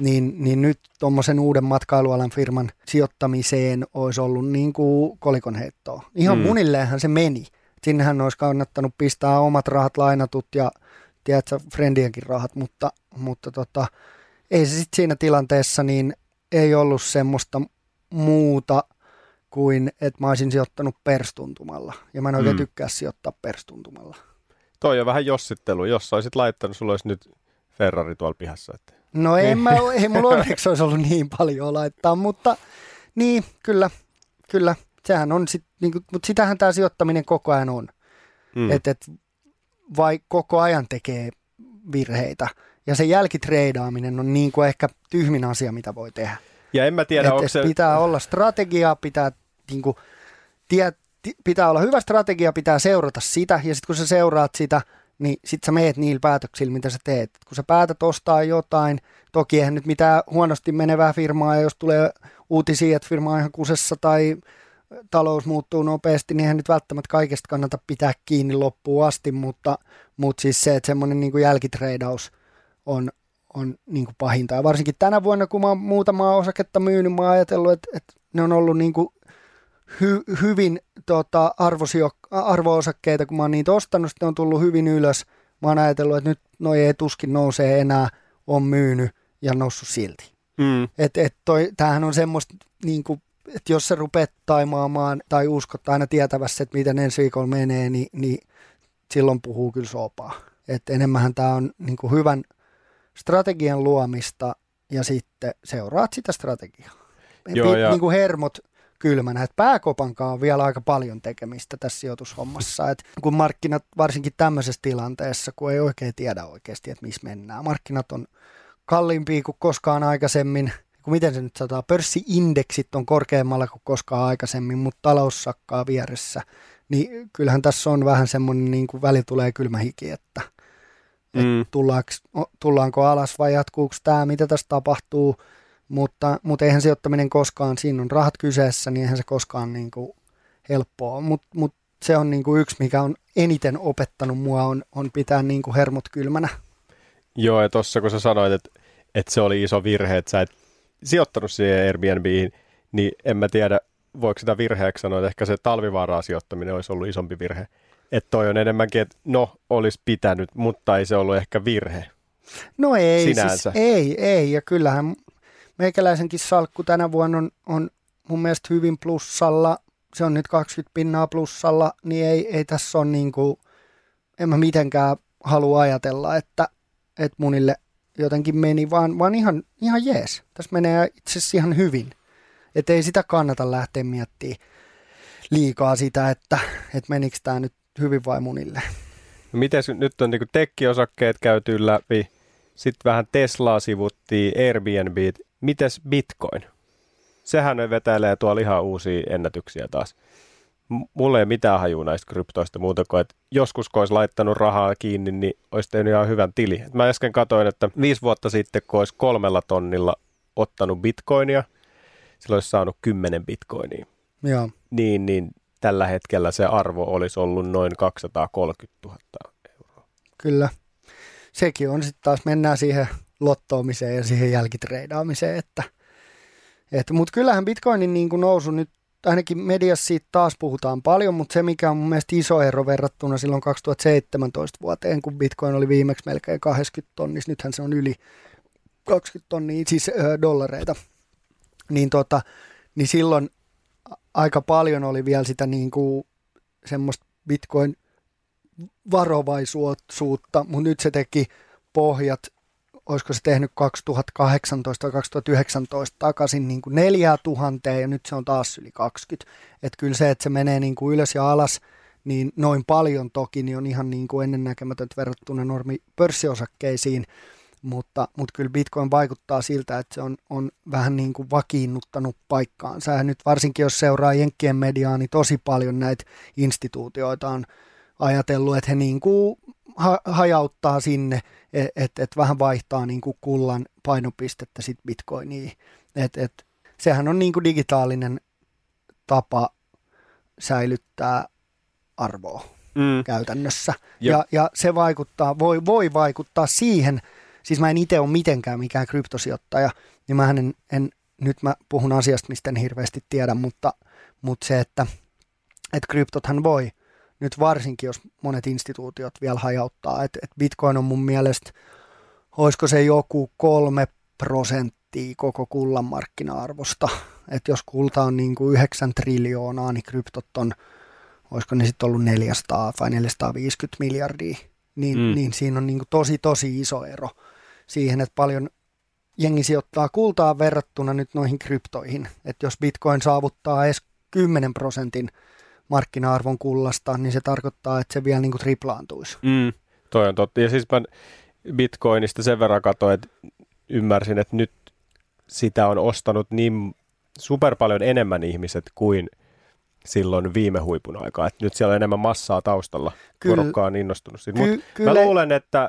niin, niin nyt tuommoisen uuden matkailualan firman sijoittamiseen olisi ollut niin kuin kolikon heittoa. Ihan Mm. mm. munilleenhan se meni. Sinnehän olisi kannattanut pistää omat rahat lainatut ja tiedätkö, friendienkin rahat, mutta, mutta tota, ei se sitten siinä tilanteessa niin ei ollut semmoista muuta kuin, että mä olisin sijoittanut perstuntumalla. Ja mä en oikein Mm. tykkää sijoittaa perstuntumalla. Toi on vähän jossittelu. Jos olisit laittanut, sulla olisi nyt Ferrari tuolla pihassa. Että. No ei, Niin. mä, ei mulla onneksi olisi ollut niin paljon laittaa, mutta niin, kyllä, kyllä. Sehän on sit, niin kuin, mutta sitähän tämä sijoittaminen koko ajan on. Mm. Että et, vai koko ajan tekee virheitä. Ja se jälkitreidaaminen on niin kuin ehkä tyhmin asia, mitä voi tehdä. ja en mä tiedä, Et, onko et se... Pitää olla strategia, pitää, niin kuin, tie, ti- pitää olla hyvä strategia, pitää seurata sitä, ja sitten kun sä seuraat sitä, niin sitten sä meet niillä päätöksillä, mitä sä teet. Kun sä päätät ostaa jotain, toki eihän nyt mitään huonosti menevää firmaa, ja jos tulee uutisia, että firma on ihan kusessa tai talous muuttuu nopeasti, niin eihän nyt välttämättä kaikesta kannata pitää kiinni loppuun asti, mutta, mutta siis se, että semmoinen niin jälkitreidaus on, on niin kuin pahinta. Ja varsinkin tänä vuonna, kun mä oon muutamaa osaketta myynyt, mä oon ajatellut, että, että ne on ollut niin kuin hy, hyvin tota, arvosio, arvo-osakkeita, kun mä oon niitä ostanut, sitten on tullut hyvin ylös. Mä oon ajatellut, että nyt noi ei tuskin nousee enää, on myynyt ja noussut silti. Mm. Et, et toi, tämähän on semmoista, niin kuin, että jos sä rupeat taimaamaan tai uskot aina tietävässä, että miten ensi viikolla menee, niin, niin silloin puhuu kyllä sopaa. Et enemmänhän tämä on niin kuin hyvän strategian luomista ja sitten seuraat sitä strategiaa. Joo, ja- Niin kuin hermot kylmänä. Et pääkopankaan on vielä aika paljon tekemistä tässä sijoitushommassa. Et kun markkinat, varsinkin tämmöisessä tilanteessa, kun ei oikein tiedä oikeasti, että missä mennään. Markkinat on kalliimpia kuin koskaan aikaisemmin. Kun miten se nyt sataa? Pörssiindeksit on korkeammalla kuin koskaan aikaisemmin, mutta talous sakkaa vieressä. Niin kyllähän tässä on vähän semmoinen, niin kuin väli tulee kylmä hiki, että Mm. tullaanko, tullaanko alas vai jatkuuko tämä, mitä tässä tapahtuu. Mutta, mutta eihän sijoittaminen koskaan, siinä on rahat kyseessä, niin eihän se koskaan niin kuin helppoa. Mutta mut se on niin kuin yksi, mikä on eniten opettanut mua, on, on pitää niin kuin hermot kylmänä. Joo, ja tuossa kun sä sanoit, että, että se oli iso virhe, että sä et sijoittanut siihen Airbnbiin, niin en mä tiedä, voiko sitä virheeksi sanoa, että ehkä se talvivaaraa sijoittaminen olisi ollut isompi virhe. Että toi on enemmänkin, että no, olisi pitänyt, mutta ei se ollut ehkä virhe. No ei, Sinänsä. siis ei, ei. Ja kyllähän meikäläisenkin salkku tänä vuonna on, on mun mielestä hyvin plussalla. Se on nyt 20 pinnaa plussalla, niin ei, ei tässä ole niin kuin, en mä mitenkään halua ajatella, että, että munille jotenkin meni, vaan, vaan ihan, ihan jees. Tässä menee itse asiassa ihan hyvin. Että ei sitä kannata lähteä miettimään liikaa sitä, että, että menikö tämä nyt hyvin vai munille. No miten nyt on niin tekkiosakkeet käyty läpi, sitten vähän Teslaa sivuttiin, Airbnb, mites Bitcoin? Sehän ne vetelee tuolla ihan uusia ennätyksiä taas. Mulla ei mitään hajua näistä kryptoista muuta kuin, että joskus kun olisi laittanut rahaa kiinni, niin olisi tehnyt ihan hyvän tili. Mä äsken katsoin, että viisi vuotta sitten, kun olisi kolmella tonnilla ottanut bitcoinia, sillä olisi saanut 10 bitcoinia. Joo. Niin, niin tällä hetkellä se arvo olisi ollut noin 230 000 Kyllä. Sekin on sitten taas, mennään siihen lottoamiseen ja siihen jälkitreidaamiseen. Että, että, mutta kyllähän bitcoinin niin kuin nousu nyt, ainakin mediassa siitä taas puhutaan paljon, mutta se mikä on mun mielestä iso ero verrattuna silloin 2017 vuoteen, kun bitcoin oli viimeksi melkein 80 tonnissa, nythän se on yli 20 tonnia, siis ö, dollareita, niin, tota, niin silloin aika paljon oli vielä sitä niin kuin semmoista bitcoin varovaisuutta, mutta nyt se teki pohjat, olisiko se tehnyt 2018 2019 takaisin niin kuin 4000 ja nyt se on taas yli 20. Että kyllä se, että se menee niin kuin ylös ja alas, niin noin paljon toki, niin on ihan niin kuin ennennäkemätöntä verrattuna normi pörssiosakkeisiin, mutta, mutta kyllä Bitcoin vaikuttaa siltä, että se on, on vähän niin kuin vakiinnuttanut paikkaansa. Ja nyt varsinkin jos seuraa Jenkkien mediaa, niin tosi paljon näitä instituutioita on ajatellut, että he niin kuin hajauttaa sinne, että et, vähän vaihtaa niin kuin kullan painopistettä sit Bitcoiniin. Et, et, sehän on niin kuin digitaalinen tapa säilyttää arvoa mm. käytännössä. Ja, ja se vaikuttaa, voi, voi vaikuttaa siihen, siis mä en itse ole mitenkään mikään kryptosijoittaja, niin mä en, en, nyt mä puhun asiasta, mistä en hirveästi tiedä, mutta, mutta se, että, että kryptothan voi, nyt varsinkin jos monet instituutiot vielä hajauttaa, että, että bitcoin on mun mielestä, olisiko se joku kolme prosenttia koko kullan markkina-arvosta, että jos kulta on niin kuin 9 triljoonaa, niin kryptot on, olisiko ne sitten ollut 400 vai 450 miljardia, niin, mm. niin siinä on niin kuin tosi tosi iso ero siihen, että paljon jengi sijoittaa kultaa verrattuna nyt noihin kryptoihin. Että jos bitcoin saavuttaa edes 10 prosentin markkina-arvon kullasta, niin se tarkoittaa, että se vielä niin kuin triplaantuisi. Mm, toi on totta. Ja siis mä bitcoinista sen verran katsoin, että ymmärsin, että nyt sitä on ostanut niin super paljon enemmän ihmiset kuin silloin viime huipun aikaa. Että nyt siellä on enemmän massaa taustalla. Kyllä, Porukka on innostunut siitä. Ky- Mut mä luulen, että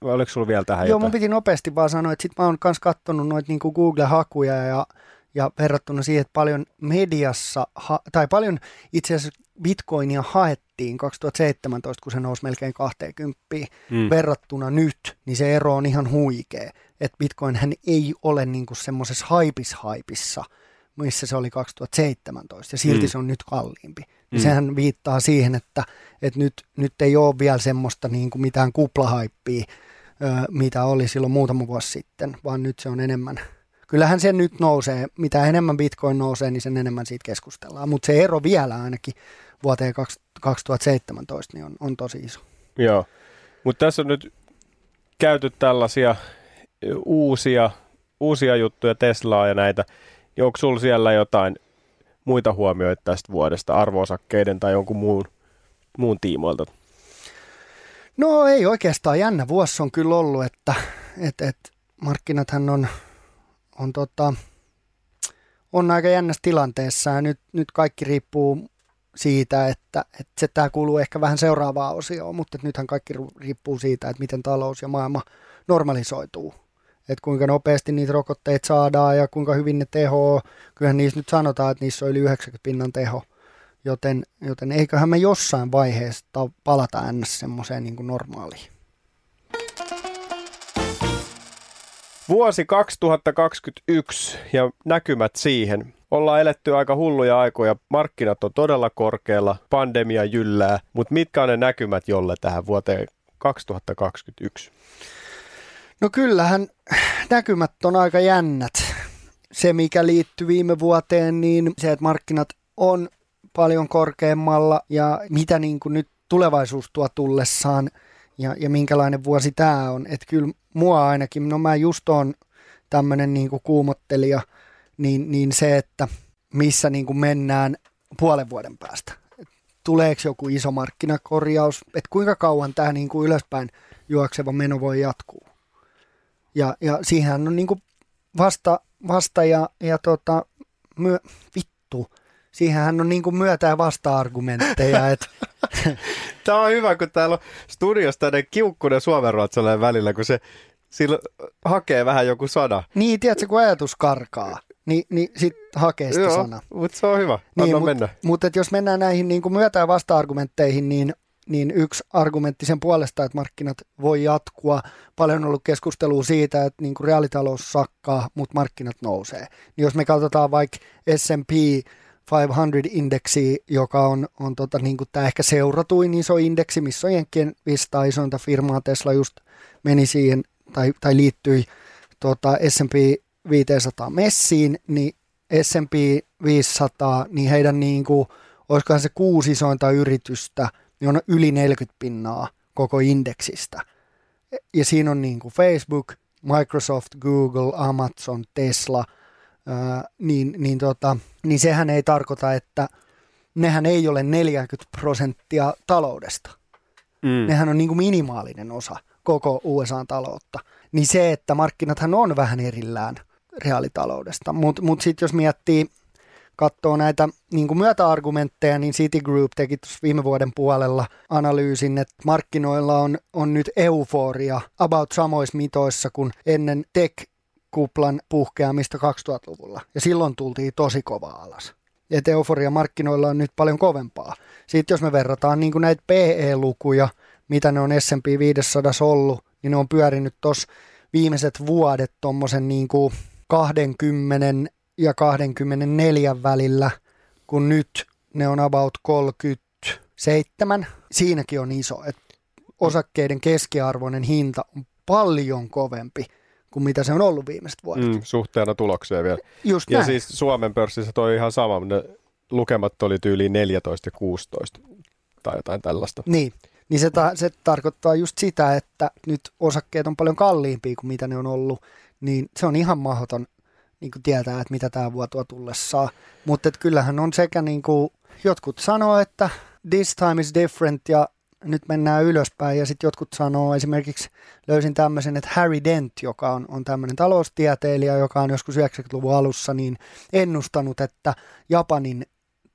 oliko sulla vielä tähän Joo, jotain? mun piti nopeasti vaan sanoa, että sit mä oon myös katsonut noita niin Google-hakuja ja, ja verrattuna siihen, että paljon mediassa, ha, tai paljon itse asiassa bitcoinia haettiin 2017, kun se nousi melkein 20 mm. verrattuna nyt, niin se ero on ihan huikea. Että bitcoin hän ei ole niin semmoisessa haipis-haipissa, missä se oli 2017, ja silti mm. se on nyt kalliimpi. Mm. Sehän viittaa siihen, että, että nyt, nyt ei ole vielä semmoista niin kuin mitään kuplahaippia, mitä oli silloin muutama vuosi sitten, vaan nyt se on enemmän. Kyllähän se nyt nousee, mitä enemmän bitcoin nousee, niin sen enemmän siitä keskustellaan, mutta se ero vielä ainakin vuoteen 2017 niin on, on tosi iso. Joo, mutta tässä on nyt käyty tällaisia uusia, uusia juttuja, Teslaa ja näitä. Onko sulla siellä jotain muita huomioita tästä vuodesta, arvoosakkeiden tai jonkun muun, muun tiimoilta? No ei oikeastaan jännä vuosi on kyllä ollut, että et, et markkinathan on, on, tota, on aika jännässä tilanteessa ja nyt, nyt kaikki riippuu siitä, että, että se tämä kuuluu ehkä vähän seuraavaan osioon, mutta että nythän kaikki riippuu siitä, että miten talous ja maailma normalisoituu. Että kuinka nopeasti niitä rokotteita saadaan ja kuinka hyvin ne tehoa. Kyllähän niissä nyt sanotaan, että niissä on yli 90 pinnan teho Joten, joten eiköhän me jossain vaiheessa palata ns. semmoiseen niin normaaliin. Vuosi 2021 ja näkymät siihen. Ollaan eletty aika hulluja aikoja, markkinat on todella korkealla, pandemia jyllää, mutta mitkä on ne näkymät jolle tähän vuoteen 2021? No kyllähän näkymät on aika jännät. Se, mikä liittyy viime vuoteen, niin se, että markkinat on paljon korkeammalla ja mitä niin kuin nyt tulevaisuus tuo tullessaan ja, ja minkälainen vuosi tämä on. Että kyllä mua ainakin, no mä just on tämmöinen niin kuumottelija, niin, niin se, että missä niin kuin mennään puolen vuoden päästä. Tuleeko joku iso markkinakorjaus, että kuinka kauan tämä niin kuin ylöspäin juokseva meno voi jatkuu. Ja, ja siihen on niin kuin vasta, vasta ja, ja tota, myö, vittu, siihenhän on niin kuin myötä- ja vasta-argumentteja. Et... Tämä on hyvä, kun täällä on studiossa tämmöinen kiukkunen suomenruotsalainen välillä, kun se sillä hakee vähän joku sana. Niin, tiedätkö, kun ajatus karkaa, niin, niin sitten hakee sitä Joo, sana. mutta se on hyvä, Anna niin, mennä. Mutta mut, jos mennään näihin niin kuin myötä- ja vasta-argumentteihin, niin niin yksi argumentti sen puolesta, että markkinat voi jatkua. Paljon on ollut keskustelua siitä, että niin kuin reaalitalous sakkaa, mutta markkinat nousee. Niin jos me katsotaan vaikka S&P 500-indeksi, joka on, on tota, niin kuin tämä ehkä seuratuin iso indeksi, missä on Jenkkien 500 isointa firmaa. Tesla just meni siihen tai, tai liittyi tota, S&P 500 messiin, niin S&P 500, niin heidän niin kuin, olisikohan se kuusi isointa yritystä, niin on yli 40 pinnaa koko indeksistä. Ja siinä on niin kuin Facebook, Microsoft, Google, Amazon, Tesla, ää, niin, niin, tota, niin sehän ei tarkoita, että nehän ei ole 40 prosenttia taloudesta. Mm. Nehän on niin kuin minimaalinen osa koko USA-taloutta. Niin se, että markkinathan on vähän erillään reaalitaloudesta. Mutta mut sitten jos miettii, katsoo näitä niin kuin myötäargumentteja, niin Citigroup teki viime vuoden puolella analyysin, että markkinoilla on, on nyt euforia about samoissa mitoissa kuin ennen tech-kuplan puhkeamista 2000-luvulla. Ja silloin tultiin tosi kova alas. Että euforia markkinoilla on nyt paljon kovempaa. Sitten jos me verrataan niin kuin näitä PE-lukuja, mitä ne on S&P 500 ollut, niin ne on pyörinyt tuossa viimeiset vuodet tuommoisen niin kuin 20 ja 24 välillä, kun nyt ne on about 37. Siinäkin on iso, että osakkeiden keskiarvoinen hinta on paljon kovempi kuin mitä se on ollut viimeiset vuodet. Mm, suhteena tulokseen vielä. Just ja näin. siis Suomen pörssissä toi ihan sama, ne lukemat oli tyyliin 14 ja 16 tai jotain tällaista. Niin, niin se, ta- se tarkoittaa just sitä, että nyt osakkeet on paljon kalliimpia kuin mitä ne on ollut, niin se on ihan mahdoton niin kuin tietää, että mitä tämä vuotua tullessaan. Mutta kyllähän on sekä niin kuin, jotkut sanoo, että this time is different ja nyt mennään ylöspäin ja sitten jotkut sanoo esimerkiksi, löysin tämmöisen, että Harry Dent, joka on, on tämmöinen taloustieteilijä, joka on joskus 90-luvun alussa niin ennustanut, että Japanin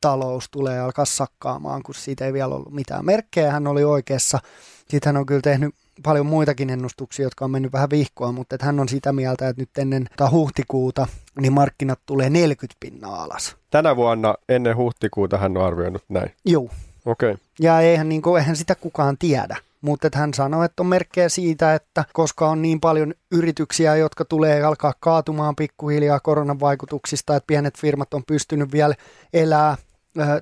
talous tulee alkaa sakkaamaan, kun siitä ei vielä ollut mitään merkkejä. Hän oli oikeassa. Sitten hän on kyllä tehnyt paljon muitakin ennustuksia, jotka on mennyt vähän vihkoa, mutta että hän on sitä mieltä, että nyt ennen huhtikuuta niin markkinat tulee 40 pinnaa alas. Tänä vuonna ennen huhtikuuta hän on arvioinut näin? Joo. Okay. Ja eihän, niin kuin, eihän sitä kukaan tiedä. Mutta hän sanoi, että on merkkejä siitä, että koska on niin paljon yrityksiä, jotka tulee alkaa kaatumaan pikkuhiljaa koronan vaikutuksista, että pienet firmat on pystynyt vielä elää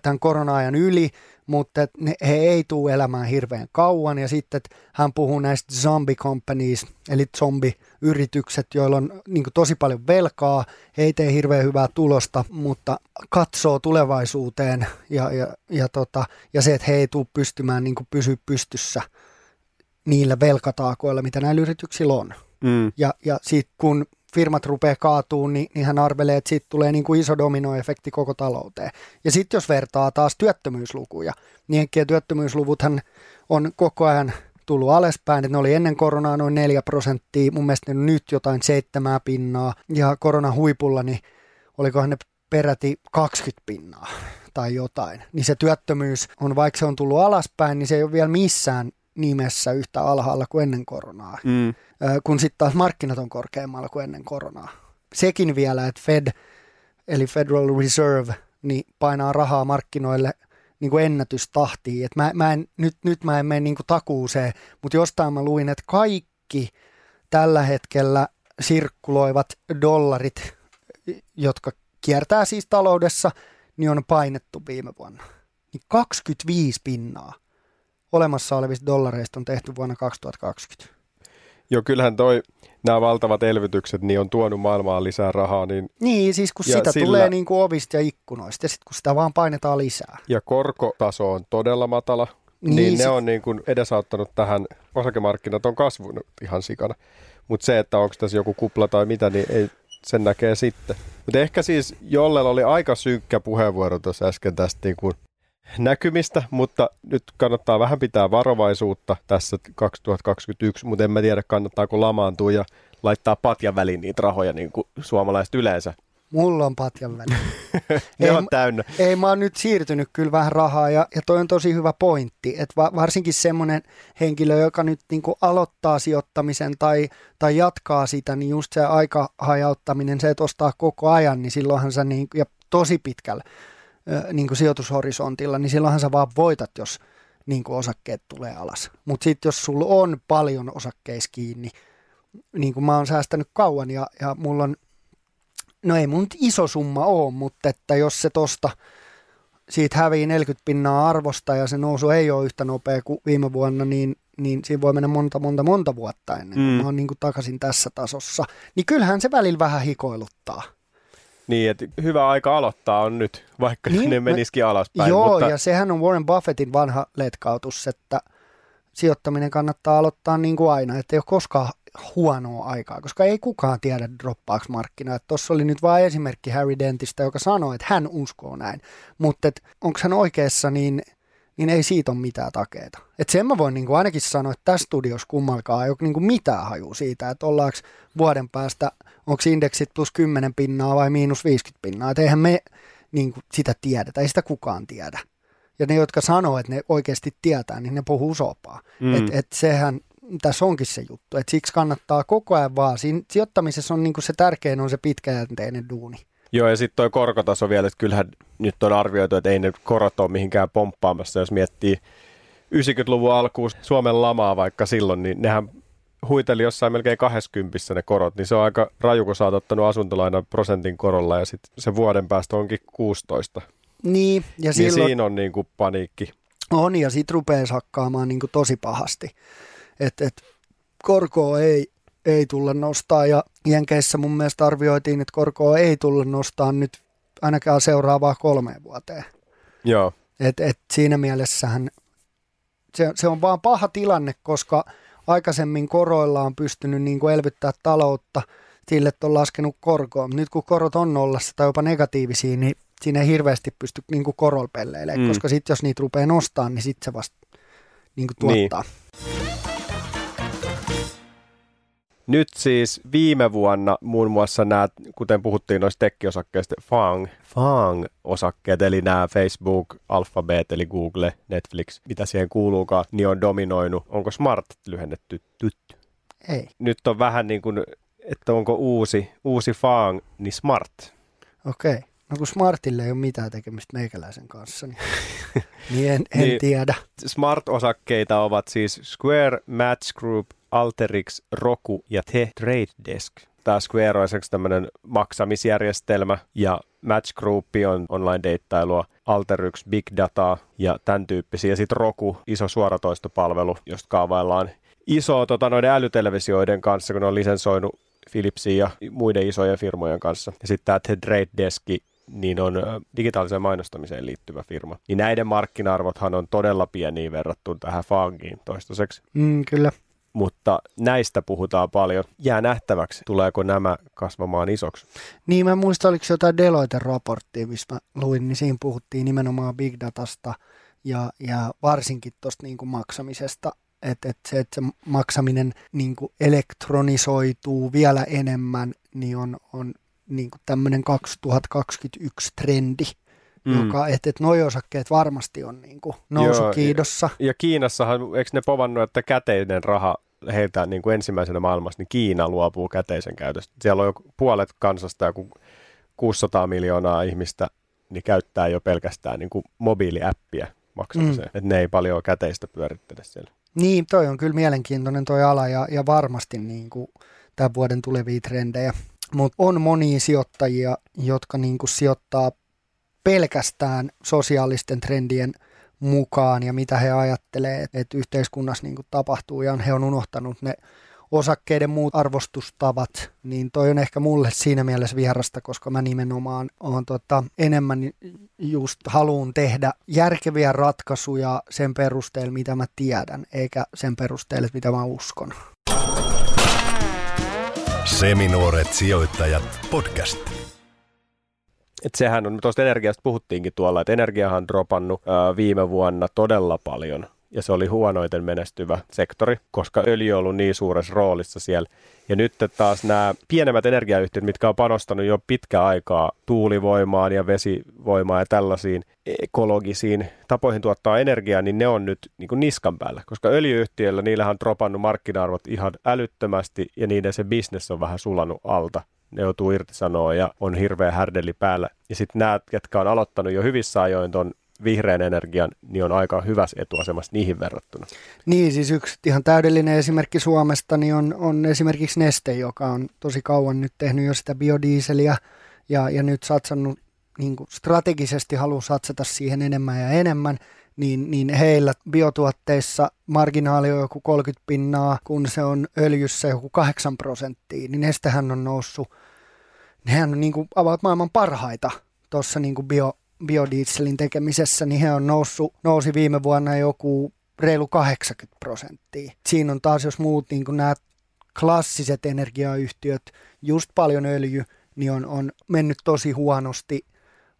tämän korona-ajan yli, mutta ne, he ei tule elämään hirveän kauan. Ja sitten hän puhuu näistä zombie companies, eli zombie-yritykset, joilla on niin tosi paljon velkaa, he ei tee hirveän hyvää tulosta, mutta katsoo tulevaisuuteen ja, ja, ja, tota, ja se, että he ei tule pystymään niin pysyä pystyssä niillä velkataakoilla, mitä näillä yrityksillä on. Mm. Ja, ja sitten kun firmat rupeaa kaatuun, niin, niin hän arvelee, että siitä tulee niin kuin iso dominoefekti koko talouteen. Ja sitten jos vertaa taas työttömyyslukuja, niin työttömyysluvuthan on koko ajan tullut alaspäin, että ne oli ennen koronaa noin 4 prosenttia, mun mielestä ne on nyt jotain seitsemää pinnaa, ja koronan huipulla, niin olikohan ne peräti 20 pinnaa tai jotain. Niin se työttömyys on, vaikka se on tullut alaspäin, niin se ei ole vielä missään nimessä yhtä alhaalla kuin ennen koronaa, mm. kun sitten taas markkinat on korkeammalla kuin ennen koronaa. Sekin vielä, että Fed, eli Federal Reserve, niin painaa rahaa markkinoille niin kuin ennätystahtiin. Et mä, mä en, nyt, nyt mä en mene niin kuin takuuseen, mutta jostain mä luin, että kaikki tällä hetkellä sirkkuloivat dollarit, jotka kiertää siis taloudessa, niin on painettu viime vuonna. Niin 25 pinnaa olemassa olevista dollareista on tehty vuonna 2020. Joo, kyllähän toi, nämä valtavat elvytykset niin on tuonut maailmaan lisää rahaa. Niin, niin siis kun sitä sillä, tulee niin kuin ovista ja ikkunoista ja sitten kun sitä vaan painetaan lisää. Ja korkotaso on todella matala, niin, niin ne on niin kuin edesauttanut tähän, osakemarkkinat on kasvanut ihan sikana. Mutta se, että onko tässä joku kupla tai mitä, niin ei, sen näkee sitten. Mutta ehkä siis Jollella oli aika synkkä puheenvuoro tuossa äsken tästä niin kuin näkymistä, mutta nyt kannattaa vähän pitää varovaisuutta tässä 2021, mutta en mä tiedä kannattaako lamaantua ja laittaa patjan väliin niitä rahoja niin kuin suomalaiset yleensä. Mulla on patjan väliin. ne ei, on täynnä. Ei, mä oon nyt siirtynyt kyllä vähän rahaa ja, ja toi on tosi hyvä pointti, että va, varsinkin semmoinen henkilö, joka nyt niin kuin aloittaa sijoittamisen tai, tai jatkaa sitä, niin just se aika hajauttaminen, se, että ostaa koko ajan, niin silloinhan sä niin, ja tosi pitkällä niin kuin sijoitushorisontilla, niin silloinhan sä vaan voitat, jos niin kuin osakkeet tulee alas. Mutta sitten jos sulla on paljon osakkeissa kiinni, niin kuin mä oon säästänyt kauan ja, ja mulla on, no ei mun nyt iso summa ole, mutta että jos se tosta siitä hävii 40 pinnaa arvosta ja se nousu ei ole yhtä nopea kuin viime vuonna, niin, niin siinä voi mennä monta, monta, monta vuotta ennen kuin mm. mä oon niin kuin takaisin tässä tasossa. Niin kyllähän se välillä vähän hikoiluttaa. Niin, että hyvä aika aloittaa on nyt, vaikka niin, ne menisikin alaspäin. Joo, mutta... ja sehän on Warren Buffettin vanha letkautus, että sijoittaminen kannattaa aloittaa niin kuin aina, että ei ole koskaan huonoa aikaa, koska ei kukaan tiedä droppaako markkinaa. Tuossa oli nyt vain esimerkki Harry Dentistä, joka sanoi, että hän uskoo näin, mutta onko hän oikeassa, niin, niin ei siitä ole mitään takeeta. Et sen mä voin niin kuin ainakin sanoa, että tässä studiossa kummalkaan ei ole niin kuin mitään haju siitä, että ollaanko vuoden päästä, onko indeksit plus 10 pinnaa vai miinus 50 pinnaa. Et eihän me niin kuin sitä tiedetä, ei sitä kukaan tiedä. Ja ne, jotka sanoo, että ne oikeasti tietää, niin ne puhuu sopaa. Mm. Et, et sehän tässä onkin se juttu. Et siksi kannattaa koko ajan vaan. Siinä sijoittamisessa on niinku se tärkein on se pitkäjänteinen duuni. Joo, ja sitten tuo korkotaso vielä, että kyllähän nyt on arvioitu, että ei ne korot ole mihinkään pomppaamassa. Jos miettii 90-luvun alkuun Suomen lamaa vaikka silloin, niin nehän huiteli jossain melkein 20 ne korot, niin se on aika raju, kun sä oot ottanut asuntolaina prosentin korolla ja sitten se vuoden päästä onkin 16. Niin, ja niin silloin... siinä on niin kuin paniikki. On, ja sitten rupeaa sakkaamaan niin kuin tosi pahasti että et korkoa ei, ei tulla nostaa ja Jenkeissä mun mielestä arvioitiin, että korkoa ei tulla nostaa nyt ainakaan seuraavaa kolmeen vuoteen. Joo. Et, et siinä mielessähän se, se on vaan paha tilanne, koska aikaisemmin koroilla on pystynyt niin kuin elvyttää taloutta sille, että on laskenut korkoa. Nyt kun korot on nollassa tai jopa negatiivisia, niin siinä ei hirveästi pysty niin kuin korolpelleilemään, mm. koska sitten jos niitä rupeaa nostamaan, niin sitten se vasta niin kuin tuottaa. Niin. Nyt siis viime vuonna muun muassa nämä, kuten puhuttiin noista tekkiosakkeista, FANG, FANG-osakkeet, eli nämä Facebook, Alphabet, eli Google, Netflix, mitä siihen kuuluukaan, niin on dominoinut. Onko Smart lyhennetty tytty? Ei. Nyt on vähän niin kuin, että onko uusi, uusi FANG, niin Smart. Okei. Okay. No kun Smartille ei ole mitään tekemistä meikäläisen kanssa, niin, niin en, en niin, tiedä. Smart-osakkeita ovat siis Square, Match Group, Alterix, Roku ja The Trade Desk. Tämä Square on tämmöinen maksamisjärjestelmä ja Match Group on online-deittailua, Alteryx Big Data ja tämän tyyppisiä. Ja sitten Roku, iso suoratoistopalvelu, josta kaavaillaan iso tota, noiden älytelevisioiden kanssa, kun ne on lisensoinut Philipsin ja muiden isojen firmojen kanssa. Ja sitten tämä The Trade Desk niin on digitaaliseen mainostamiseen liittyvä firma. Niin näiden markkina-arvothan on todella pieniä verrattuna tähän Fangiin toistaiseksi. Mm, kyllä mutta näistä puhutaan paljon. Jää nähtäväksi, tuleeko nämä kasvamaan isoksi. Niin, mä muistan, oliko se jotain Deloitte-raporttia, missä mä luin, niin siinä puhuttiin nimenomaan big datasta ja, ja varsinkin tuosta niin maksamisesta, että et se, että se maksaminen niin kuin elektronisoituu vielä enemmän, niin on, on niin kuin tämmöinen 2021 trendi. Mm. Joka, että et noi osakkeet varmasti on niin kuin nousukiidossa. Ja, ja Kiinassahan, eikö ne povannut, että käteinen raha heiltä niin kuin ensimmäisenä maailmassa, niin Kiina luopuu käteisen käytöstä. Siellä on jo puolet kansasta, joku 600 miljoonaa ihmistä, niin käyttää jo pelkästään niin kuin mobiiliäppiä maksamiseen. Mm. Että ne ei paljon käteistä pyörittele siellä. Niin, toi on kyllä mielenkiintoinen toi ala ja, ja varmasti niin kuin tämän vuoden tulevia trendejä. Mutta on monia sijoittajia, jotka niin kuin sijoittaa pelkästään sosiaalisten trendien – mukaan ja mitä he ajattelee, että yhteiskunnassa niin kuin tapahtuu ja he on unohtanut ne osakkeiden muut arvostustavat, niin toi on ehkä mulle siinä mielessä vierasta, koska mä nimenomaan on tota, enemmän just haluun tehdä järkeviä ratkaisuja sen perusteella, mitä mä tiedän, eikä sen perusteella, mitä mä uskon. Seminuoret sijoittajat podcast että sehän on, tuosta energiasta puhuttiinkin tuolla, että energiahan on dropannut ää, viime vuonna todella paljon. Ja se oli huonoiten menestyvä sektori, koska öljy on ollut niin suuressa roolissa siellä. Ja nyt taas nämä pienemmät energiayhtiöt, mitkä on panostanut jo pitkä aikaa tuulivoimaan ja vesivoimaan ja tällaisiin ekologisiin tapoihin tuottaa energiaa, niin ne on nyt niin kuin niskan päällä, koska öljyyhtiöillä niillähän on dropannut markkina-arvot ihan älyttömästi ja niiden se bisnes on vähän sulanut alta ne joutuu irtisanoa ja on hirveä härdeli päällä. Ja sitten nämä, ketkä on aloittanut jo hyvissä ajoin ton vihreän energian, niin on aika hyvässä etuasemassa niihin verrattuna. Niin, siis yksi ihan täydellinen esimerkki Suomesta niin on, on esimerkiksi Neste, joka on tosi kauan nyt tehnyt jo sitä biodieseliä ja, ja nyt satsannut niin strategisesti haluaa satsata siihen enemmän ja enemmän, niin, niin heillä biotuotteissa marginaali on joku 30 pinnaa, kun se on öljyssä joku 8 prosenttia, niin Nestehän on noussut, nehän on niin kuin about maailman parhaita tuossa niin bio, biodieselin tekemisessä, niin he on noussut, nousi viime vuonna joku reilu 80 prosenttia. Siinä on taas, jos muut niin kuin nämä klassiset energiayhtiöt, just paljon öljy, niin on, on mennyt tosi huonosti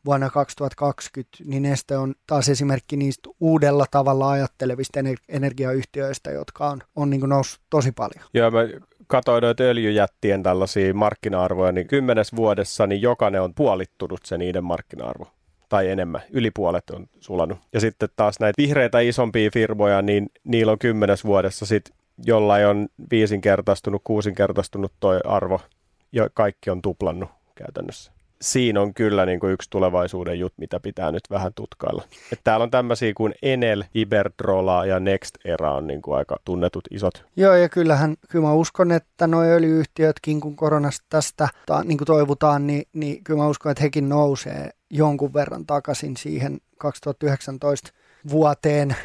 vuonna 2020, niin Neste on taas esimerkki niistä uudella tavalla ajattelevista energiayhtiöistä, jotka on, on niin noussut tosi paljon. Joo, mä katsoin noita öljyjättien tällaisia markkina-arvoja, niin kymmenes vuodessa niin jokainen on puolittunut se niiden markkina-arvo tai enemmän, yli puolet on sulanut. Ja sitten taas näitä vihreitä isompia firmoja, niin niillä on kymmenes vuodessa sitten jollain on viisinkertaistunut, kuusinkertaistunut toi arvo ja kaikki on tuplannut käytännössä siinä on kyllä niin kuin yksi tulevaisuuden juttu, mitä pitää nyt vähän tutkailla. Et täällä on tämmöisiä kuin Enel, Iberdrola ja Next Era on niin kuin aika tunnetut isot. Joo, ja kyllähän kyllä mä uskon, että nuo öljyyhtiötkin, kun koronasta tästä ta, niin kuin toivutaan, niin, niin kyllä mä uskon, että hekin nousee jonkun verran takaisin siihen 2019 vuoteen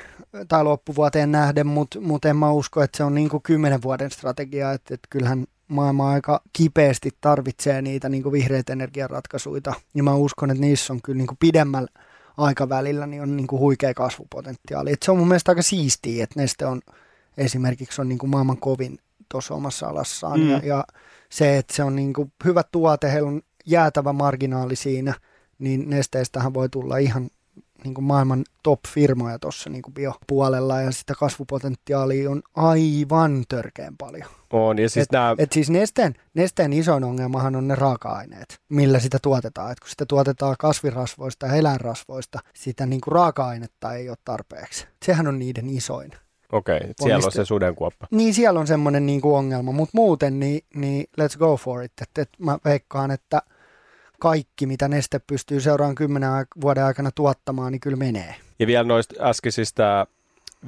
tai loppuvuoteen nähden, mutta mut en mä usko, että se on niin kuin kymmenen vuoden strategia, että, että kyllähän maailma aika kipeästi tarvitsee niitä niin kuin vihreitä energiaratkaisuja. Ja mä uskon, että niissä on kyllä niin kuin pidemmällä aikavälillä niin on niin kuin huikea kasvupotentiaali. Et se on mun mielestä aika siistiä, että Neste on esimerkiksi on niin kuin maailman kovin tuossa omassa alassaan. Mm. Ja, ja se, että se on niin kuin hyvä tuote, heillä on jäätävä marginaali siinä, niin Nesteestähän voi tulla ihan niin kuin maailman top-firmoja tuossa niin biopuolella ja sitä kasvupotentiaalia on aivan törkeän paljon. On, ja siis et, nämä... et siis nesteen, nesteen isoin ongelmahan on ne raaka-aineet, millä sitä tuotetaan. Et kun sitä tuotetaan kasvirasvoista ja eläinrasvoista, sitä niin kuin raaka-ainetta ei ole tarpeeksi. Sehän on niiden isoin. Okei, okay, siellä on se sudenkuoppa. Niin, siellä on semmoinen niin ongelma, mutta muuten niin, niin let's go for it. Et, et mä veikkaan, että kaikki, mitä Neste pystyy seuraavan kymmenen vuoden aikana tuottamaan, niin kyllä menee. Ja vielä noista äskeisistä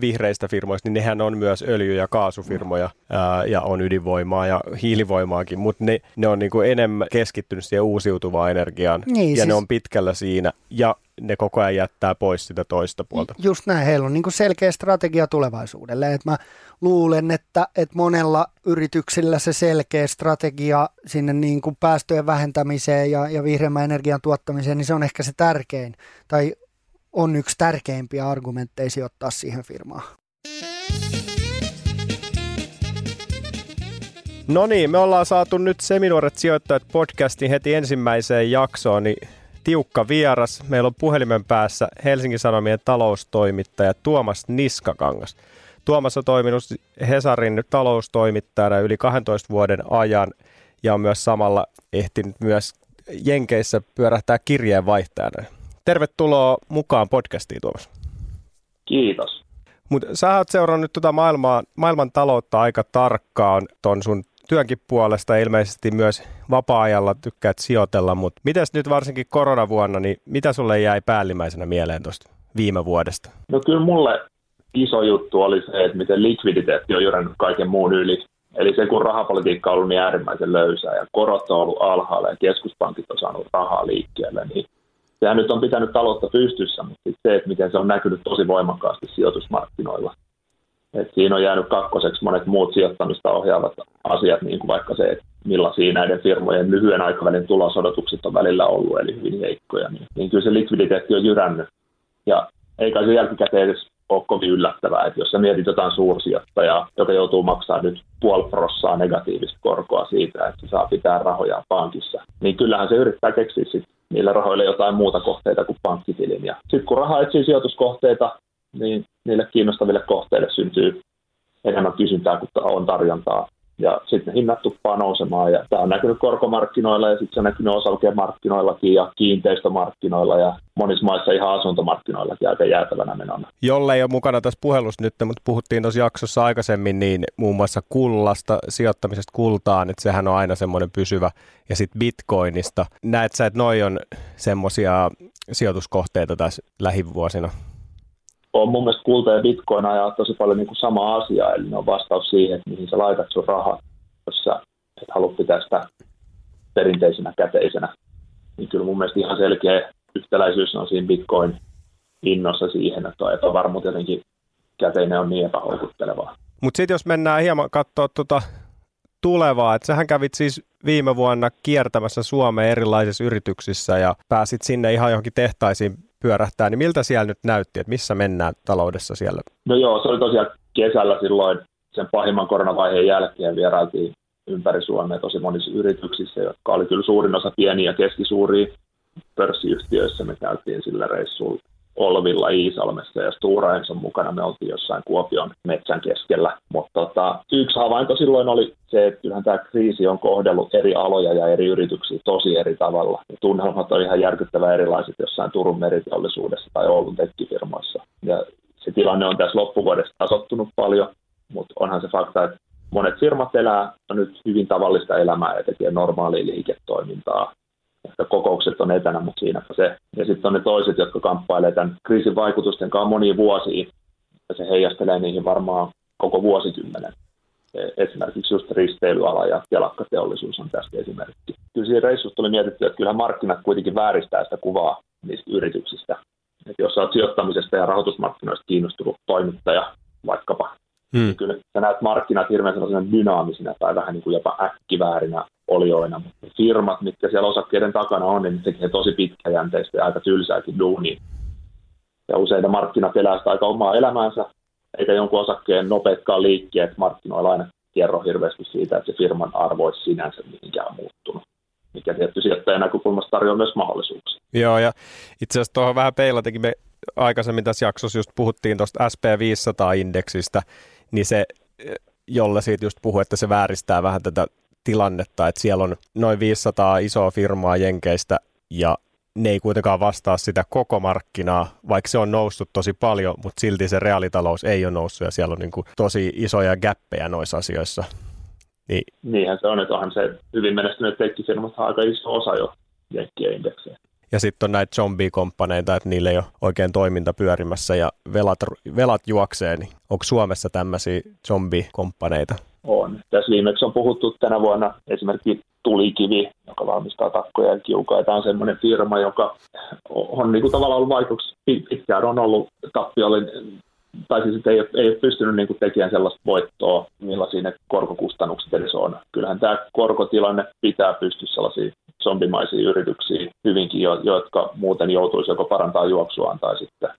vihreistä firmoista, niin nehän on myös öljy- ja kaasufirmoja ää, ja on ydinvoimaa ja hiilivoimaakin, mutta ne, ne on niinku enemmän keskittynyt siihen uusiutuvaan energiaan niin, ja siis... ne on pitkällä siinä ja ne koko ajan jättää pois sitä toista puolta. Just näin, heillä on niinku selkeä strategia tulevaisuudelle. Et mä luulen, että, että monella yrityksillä se selkeä strategia sinne niinku päästöjen vähentämiseen ja, ja vihreämmän energian tuottamiseen, niin se on ehkä se tärkein. Tai on yksi tärkeimpiä argumentteja sijoittaa siihen firmaan. No niin, me ollaan saatu nyt Seminuoret sijoittajat podcastin heti ensimmäiseen jaksoon, niin tiukka vieras. Meillä on puhelimen päässä Helsingin Sanomien taloustoimittaja Tuomas Niskakangas. Tuomas on toiminut Hesarin taloustoimittajana yli 12 vuoden ajan ja on myös samalla ehtinyt myös Jenkeissä pyörähtää kirjeenvaihtajana. Tervetuloa mukaan podcastiin, Tuomas. Kiitos. Mutta sä oot seurannut tuota maailmaa, maailman taloutta aika tarkkaan ton sun työnkin puolesta, ilmeisesti myös vapaa-ajalla tykkäät sijoitella, mutta mitäs nyt varsinkin koronavuonna, niin mitä sulle jäi päällimmäisenä mieleen tuosta viime vuodesta? No kyllä mulle iso juttu oli se, että miten likviditeetti on jyrännyt kaiken muun yli. Eli se, kun rahapolitiikka on ollut niin äärimmäisen löysää ja korot on ollut alhaalla ja keskuspankit on saanut rahaa liikkeelle, niin sehän nyt on pitänyt taloutta pystyssä, mutta se, että miten se on näkynyt tosi voimakkaasti sijoitusmarkkinoilla. Et siinä on jäänyt kakkoseksi monet muut sijoittamista ohjaavat asiat, niin kuin vaikka se, että millaisia näiden firmojen lyhyen aikavälin tulosodotukset on välillä ollut, eli hyvin heikkoja, niin, niin kyllä se likviditeetti on jyrännyt. Ja eikä se jälkikäteen edes ole kovin yllättävää, että jos sä mietit jotain suursijoittajaa, joka joutuu maksamaan nyt puoli prossaa negatiivista korkoa siitä, että saa pitää rahoja pankissa, niin kyllähän se yrittää keksiä sit niillä rahoilla jotain muuta kohteita kuin pankkitilin. Ja sitten kun raha etsii sijoituskohteita, niin niille kiinnostaville kohteille syntyy enemmän kysyntää kuin on tarjontaa ja sitten hinnat tuppaa nousemaan ja tämä on näkynyt korkomarkkinoilla ja sitten se on näkynyt osakemarkkinoillakin ja kiinteistömarkkinoilla ja monissa maissa ihan asuntomarkkinoillakin aika jäätävänä menona. Jolle ei ole mukana tässä puhelussa nyt, mutta puhuttiin tuossa jaksossa aikaisemmin niin muun muassa kullasta, sijoittamisesta kultaan, että sehän on aina semmoinen pysyvä ja sitten bitcoinista. Näet sä, että noi on semmoisia sijoituskohteita tässä lähivuosina? On mun mielestä kulta ja bitcoin ajaa tosi paljon niin kuin sama asia, eli ne on vastaus siihen, että mihin sä laitat sun rahat, jos sä et halua pitää sitä perinteisenä käteisenä. Niin kyllä mun mielestä ihan selkeä yhtäläisyys on siinä bitcoin innossa siihen, että epävarmuus jotenkin käteinen on niin epähoukuttelevaa. Mutta sitten jos mennään hieman katsoa tuota tulevaa, että sähän kävit siis viime vuonna kiertämässä Suomeen erilaisissa yrityksissä ja pääsit sinne ihan johonkin tehtaisiin pyörähtää, niin miltä siellä nyt näytti, että missä mennään taloudessa siellä? No joo, se oli tosiaan kesällä silloin sen pahimman koronavaiheen jälkeen vierailtiin ympäri Suomea tosi monissa yrityksissä, jotka oli kyllä suurin osa pieniä ja keskisuuria pörssiyhtiöissä. Me käytiin sillä reissulla Olvilla Iisalmessa ja Stora Enson mukana me oltiin jossain Kuopion metsän keskellä. Mutta tota, yksi havainto silloin oli se, että kyllähän tämä kriisi on kohdellut eri aloja ja eri yrityksiä tosi eri tavalla. Ja tunnelmat on ihan järkyttävän erilaiset jossain Turun meriteollisuudessa tai Oulun tekkifirmoissa. Ja se tilanne on tässä loppuvuodesta tasottunut paljon, mutta onhan se fakta, että monet firmat elää nyt hyvin tavallista elämää ja tekee normaalia liiketoimintaa että kokoukset on etänä, mutta siinäpä se. Ja sitten on ne toiset, jotka kamppailevat tämän kriisin vaikutusten kanssa monia vuosia, ja se heijastelee niihin varmaan koko vuosikymmenen. Esimerkiksi just risteilyala ja telakkateollisuus on tästä esimerkki. Kyllä siinä reissussa tuli mietitty, että kyllä markkinat kuitenkin vääristää sitä kuvaa niistä yrityksistä. Että jos olet sijoittamisesta ja rahoitusmarkkinoista kiinnostunut toimittaja vaikkapa, Hmm. Niin kyllä sä näet markkinat hirveän sellaisena dynaamisina tai vähän niin kuin jopa äkkiväärinä olioina, mutta firmat, mitkä siellä osakkeiden takana on, niin ne tekee tosi pitkäjänteistä ja aika tylsääkin duunia. Ja usein ne markkinat elää sitä aika omaa elämäänsä, eikä jonkun osakkeen nopeatkaan liikkeet markkinoilla aina kerro hirveästi siitä, että se firman arvo olisi sinänsä mihinkään muuttunut mikä tietty sijoittajan näkökulmasta tarjoaa myös mahdollisuuksia. Joo, ja itse asiassa tuohon vähän peilatenkin me aikaisemmin tässä jaksossa just puhuttiin tuosta SP500-indeksistä, niin se, jolla siitä just puhuu, että se vääristää vähän tätä tilannetta, että siellä on noin 500 isoa firmaa Jenkeistä ja ne ei kuitenkaan vastaa sitä koko markkinaa, vaikka se on noussut tosi paljon, mutta silti se reaalitalous ei ole noussut ja siellä on niin kuin tosi isoja gäppejä noissa asioissa. Niin. Niinhän se on, että onhan se hyvin menestynyt tekkifirmat aika iso osa jo jenkkien indeksejä ja sitten on näitä zombie-komppaneita, että niille ei ole oikein toiminta pyörimässä ja velat, velat juoksee, niin onko Suomessa tämmöisiä zombie-komppaneita? On. Tässä viimeksi on puhuttu tänä vuonna esimerkiksi Tulikivi, joka valmistaa takkoja ja kiukaa. Tämä on semmoinen firma, joka on niin kuin tavallaan ollut vaikutus pitkään on ollut tappiollinen tai siis ei, ei ole pystynyt niin kuin tekemään sellaista voittoa, millaisia ne korkokustannukset edes on. Kyllähän tämä korkotilanne pitää pystyä sellaisiin zombimaisiin yrityksiin hyvinkin, jotka muuten joutuisi joko parantaa juoksuaan tai sitten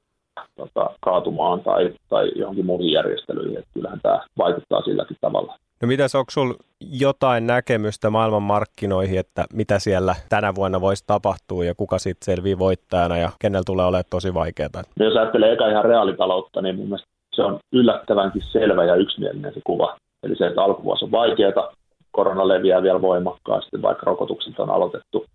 tota, kaatumaan tai, tai johonkin muihin järjestelyihin. Että kyllähän tämä vaikuttaa silläkin tavalla. No mitäs, onko sinulla jotain näkemystä maailman markkinoihin, että mitä siellä tänä vuonna voisi tapahtua ja kuka sitten selvii voittajana ja kenellä tulee olemaan tosi vaikeaa? No jos ajattelee eka ihan reaalitaloutta, niin mun mielestä se on yllättävänkin selvä ja yksimielinen se kuva. Eli se, että alkuvuosi on vaikeaa, korona leviää vielä voimakkaasti, vaikka rokotukset on aloitettu.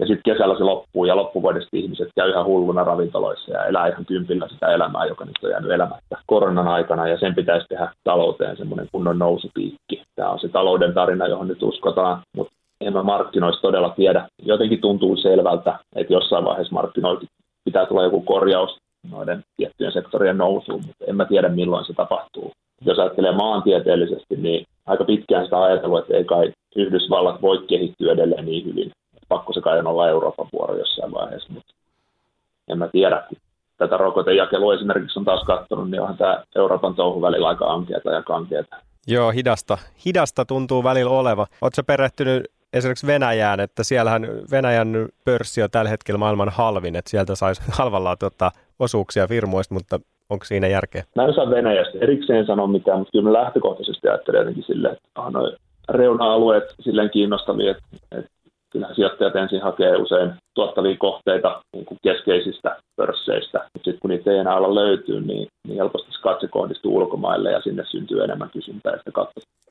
Ja sitten kesällä se loppuu ja loppuvuodesta ihmiset käy ihan hulluna ravintoloissa ja elää ihan kympillä sitä elämää, joka nyt on jäänyt elämättä koronan aikana ja sen pitäisi tehdä talouteen semmoinen kunnon nousupiikki. Tämä on se talouden tarina, johon nyt uskotaan, mutta en mä markkinoista todella tiedä. Jotenkin tuntuu selvältä, että jossain vaiheessa markkinoilla pitää tulla joku korjaus noiden tiettyjen sektorien nousuun, mutta en mä tiedä milloin se tapahtuu. Jos ajattelee maantieteellisesti, niin aika pitkään sitä ajatellut, että ei kai Yhdysvallat voi kehittyä edelleen niin hyvin pakko se kai on olla Euroopan vuoro jossain vaiheessa, mutta en mä tiedä. Tätä rokotejakelua esimerkiksi on taas katsonut, niin onhan tämä Euroopan touhu välillä aika ankeata ja kankeata. Joo, hidasta. Hidasta tuntuu välillä oleva. Oletko perehtynyt esimerkiksi Venäjään, että siellähän Venäjän pörssi on tällä hetkellä maailman halvin, että sieltä saisi halvalla tuota, osuuksia firmoista, mutta onko siinä järkeä? Mä en osaa Venäjästä erikseen sanoa mitään, mutta kyllä lähtökohtaisesti ajattelen jotenkin silleen, että on reuna-alueet silleen kiinnostavia, että, että kyllähän sijoittajat ensin hakee usein tuottavia kohteita niin kuin keskeisistä pörsseistä, mutta sitten kun niitä ei enää olla löytyy, niin, niin helposti se katse kohdistuu ulkomaille ja sinne syntyy enemmän kysyntää ja sitä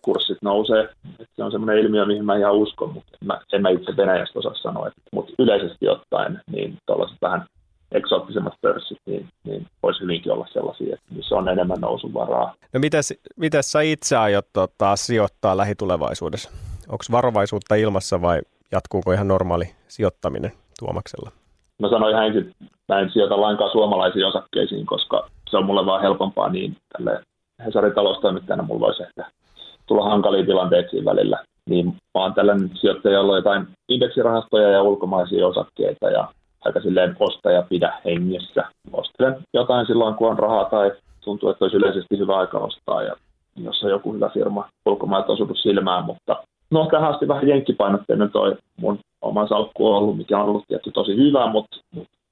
kurssit nousee. Et se on semmoinen ilmiö, mihin mä ihan uskon, mutta en mä, en mä itse Venäjästä osaa sanoa. Mutta yleisesti ottaen, niin tuollaiset vähän eksoottisemmat pörssit, niin, niin voisi hyvinkin olla sellaisia, että missä on enemmän nousun varaa. No mites, mites sä itse aiot tota, sijoittaa lähitulevaisuudessa? Onko varovaisuutta ilmassa vai jatkuuko ihan normaali sijoittaminen Tuomaksella? mä sanoin ihan ensin, että mä en sijoita lainkaan suomalaisiin osakkeisiin, koska se on mulle vaan helpompaa niin tälle Hesarin taloustoimittajana mulla voisi ehkä tulla hankalia tilanteita siinä välillä. Niin mä oon tällainen sijoittaja, jolla on jotain indeksirahastoja ja ulkomaisia osakkeita ja aika silleen ostaja pidä hengessä. Ostelen jotain silloin, kun on rahaa tai tuntuu, että olisi yleisesti hyvä aika ostaa ja jos on joku hyvä firma ulkomailta osunut silmään, mutta no tähän asti vähän jenkkipainotteinen toi mun oma salkku on ollut, mikä on ollut tietty tosi hyvä, mutta,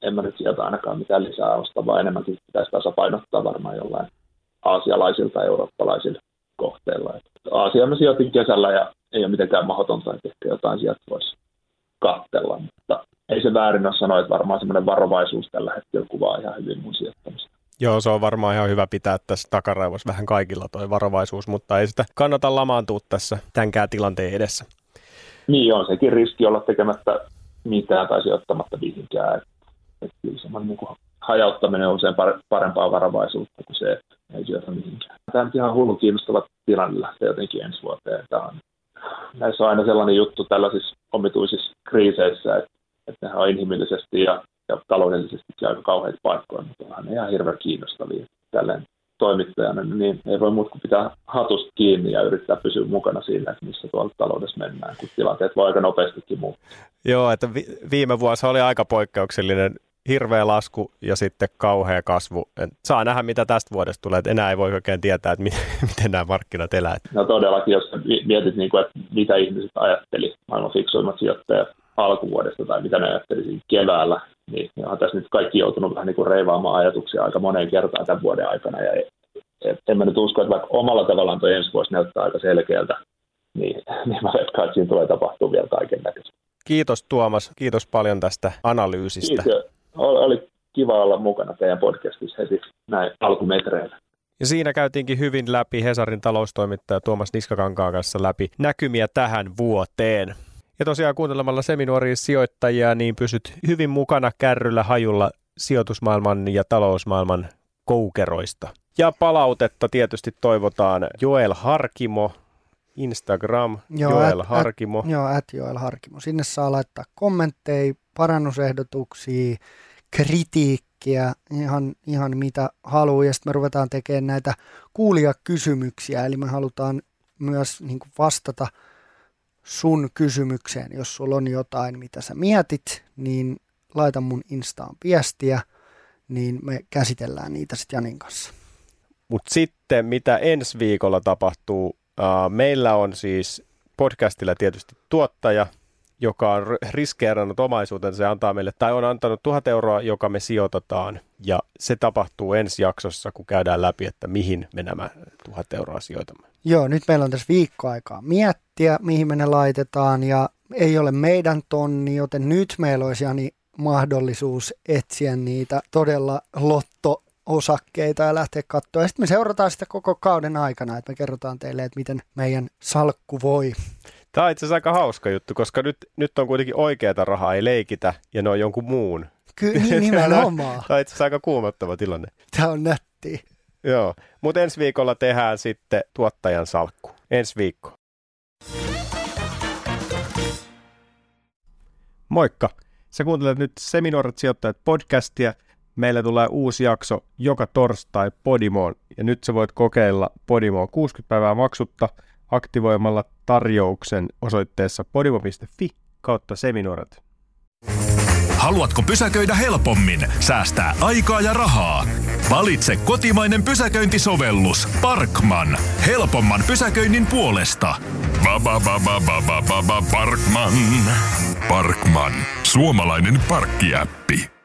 en mä nyt sieltä ainakaan mitään lisää osta, vaan enemmänkin pitäisi tasapainottaa varmaan jollain aasialaisilta eurooppalaisilla kohteilla. Aasia mä sijoitin kesällä ja ei ole mitenkään mahdotonta, että ehkä jotain sieltä voisi kattella, mutta ei se väärin ole sanoa, että varmaan semmoinen varovaisuus tällä hetkellä kuvaa ihan hyvin mun sijoittamista. Joo, se on varmaan ihan hyvä pitää tässä takaraivossa vähän kaikilla toi varovaisuus, mutta ei sitä kannata lamaantua tässä tämänkään tilanteen edessä. Niin on sekin riski olla tekemättä mitään tai sijoittamatta mihinkään. Että kyllä semmoinen niin hajauttaminen on usein parempaa varovaisuutta kuin se, että ei sijoita mihinkään. Tämä on ihan hullu kiinnostava tilanne lähtee jotenkin ensi vuoteen. Tämä on, näissä on aina sellainen juttu tällaisissa omituisissa kriiseissä, että, että ne on inhimillisesti ja, ja taloudellisesti aika kauheita paikkoja, mutta ne ihan hirveän kiinnostavia tälleen toimittajana, niin ei voi muuta kuin pitää hatusta kiinni ja yrittää pysyä mukana siinä, että missä tuolla taloudessa mennään, kun tilanteet voi aika nopeastikin muuttua. Joo, että vi- viime vuosi oli aika poikkeuksellinen hirveä lasku ja sitten kauhea kasvu. Et saa nähdä, mitä tästä vuodesta tulee. Et enää ei voi oikein tietää, että miten, miten nämä markkinat elää. No todellakin, jos mietit, niin kuin, että mitä ihmiset ajatteli, maailman fiksuimmat sijoittajat alkuvuodesta tai mitä ne ajatteli keväällä, niin on tässä nyt kaikki joutunut vähän niin kuin reivaamaan ajatuksia aika moneen kertaan tämän vuoden aikana. Ja en mä nyt usko, että vaikka omalla tavallaan tuo ensi vuosi näyttää aika selkeältä, niin, niin mä veikkaan, että siinä tulee tapahtua vielä kaiken näköistä. Kiitos Tuomas, kiitos paljon tästä analyysistä. Kiitos. Oli kiva olla mukana teidän podcastissa heti näin alkumetreillä. Ja siinä käytiinkin hyvin läpi Hesarin taloustoimittaja Tuomas Niskakankaan kanssa läpi näkymiä tähän vuoteen. Ja tosiaan kuuntelemalla seminuoria sijoittajia, niin pysyt hyvin mukana kärryllä hajulla sijoitusmaailman ja talousmaailman koukeroista. Ja palautetta tietysti toivotaan Joel Harkimo, Instagram, joo, Joel at, Harkimo. At, joo, at Joel Harkimo. Sinne saa laittaa kommentteja, parannusehdotuksia, kritiikkiä, ihan, ihan mitä haluaa. Ja sitten me ruvetaan tekemään näitä kuulijakysymyksiä, eli me halutaan myös niin vastata sun kysymykseen. Jos sulla on jotain, mitä sä mietit, niin laita mun Instaan viestiä, niin me käsitellään niitä sitten Janin kanssa. Mutta sitten, mitä ensi viikolla tapahtuu, uh, meillä on siis podcastilla tietysti tuottaja, joka on riskeerannut omaisuutensa ja antaa meille, tai on antanut tuhat euroa, joka me sijoitetaan. Ja se tapahtuu ensi jaksossa, kun käydään läpi, että mihin me nämä tuhat euroa sijoitamme. Joo, nyt meillä on tässä viikkoaikaa miettiä, mihin me ne laitetaan, ja ei ole meidän tonni, joten nyt meillä olisi Jani mahdollisuus etsiä niitä todella lotto osakkeita ja lähteä katsoa. Ja sitten me seurataan sitä koko kauden aikana, että me kerrotaan teille, että miten meidän salkku voi. Tämä on itse asiassa aika hauska juttu, koska nyt, nyt on kuitenkin oikeata rahaa, ei leikitä, ja ne on jonkun muun. Kyllä, niin nimenomaan. Tämä on itse asiassa aika kuumottava tilanne. Tämä on nätti. Joo, mutta ensi viikolla tehdään sitten tuottajan salkku. Ensi viikko. Moikka! Sä kuuntelet nyt Seminuoret sijoittajat podcastia. Meillä tulee uusi jakso joka torstai Podimoon, ja nyt sä voit kokeilla Podimoa 60 päivää maksutta – aktivoimalla tarjouksen osoitteessa podimo.fi kautta seminuoret. Haluatko pysäköidä helpommin, säästää aikaa ja rahaa? Valitse kotimainen pysäköintisovellus Parkman. Helpomman pysäköinnin puolesta. Parkman. Parkman. Suomalainen parkkiäppi.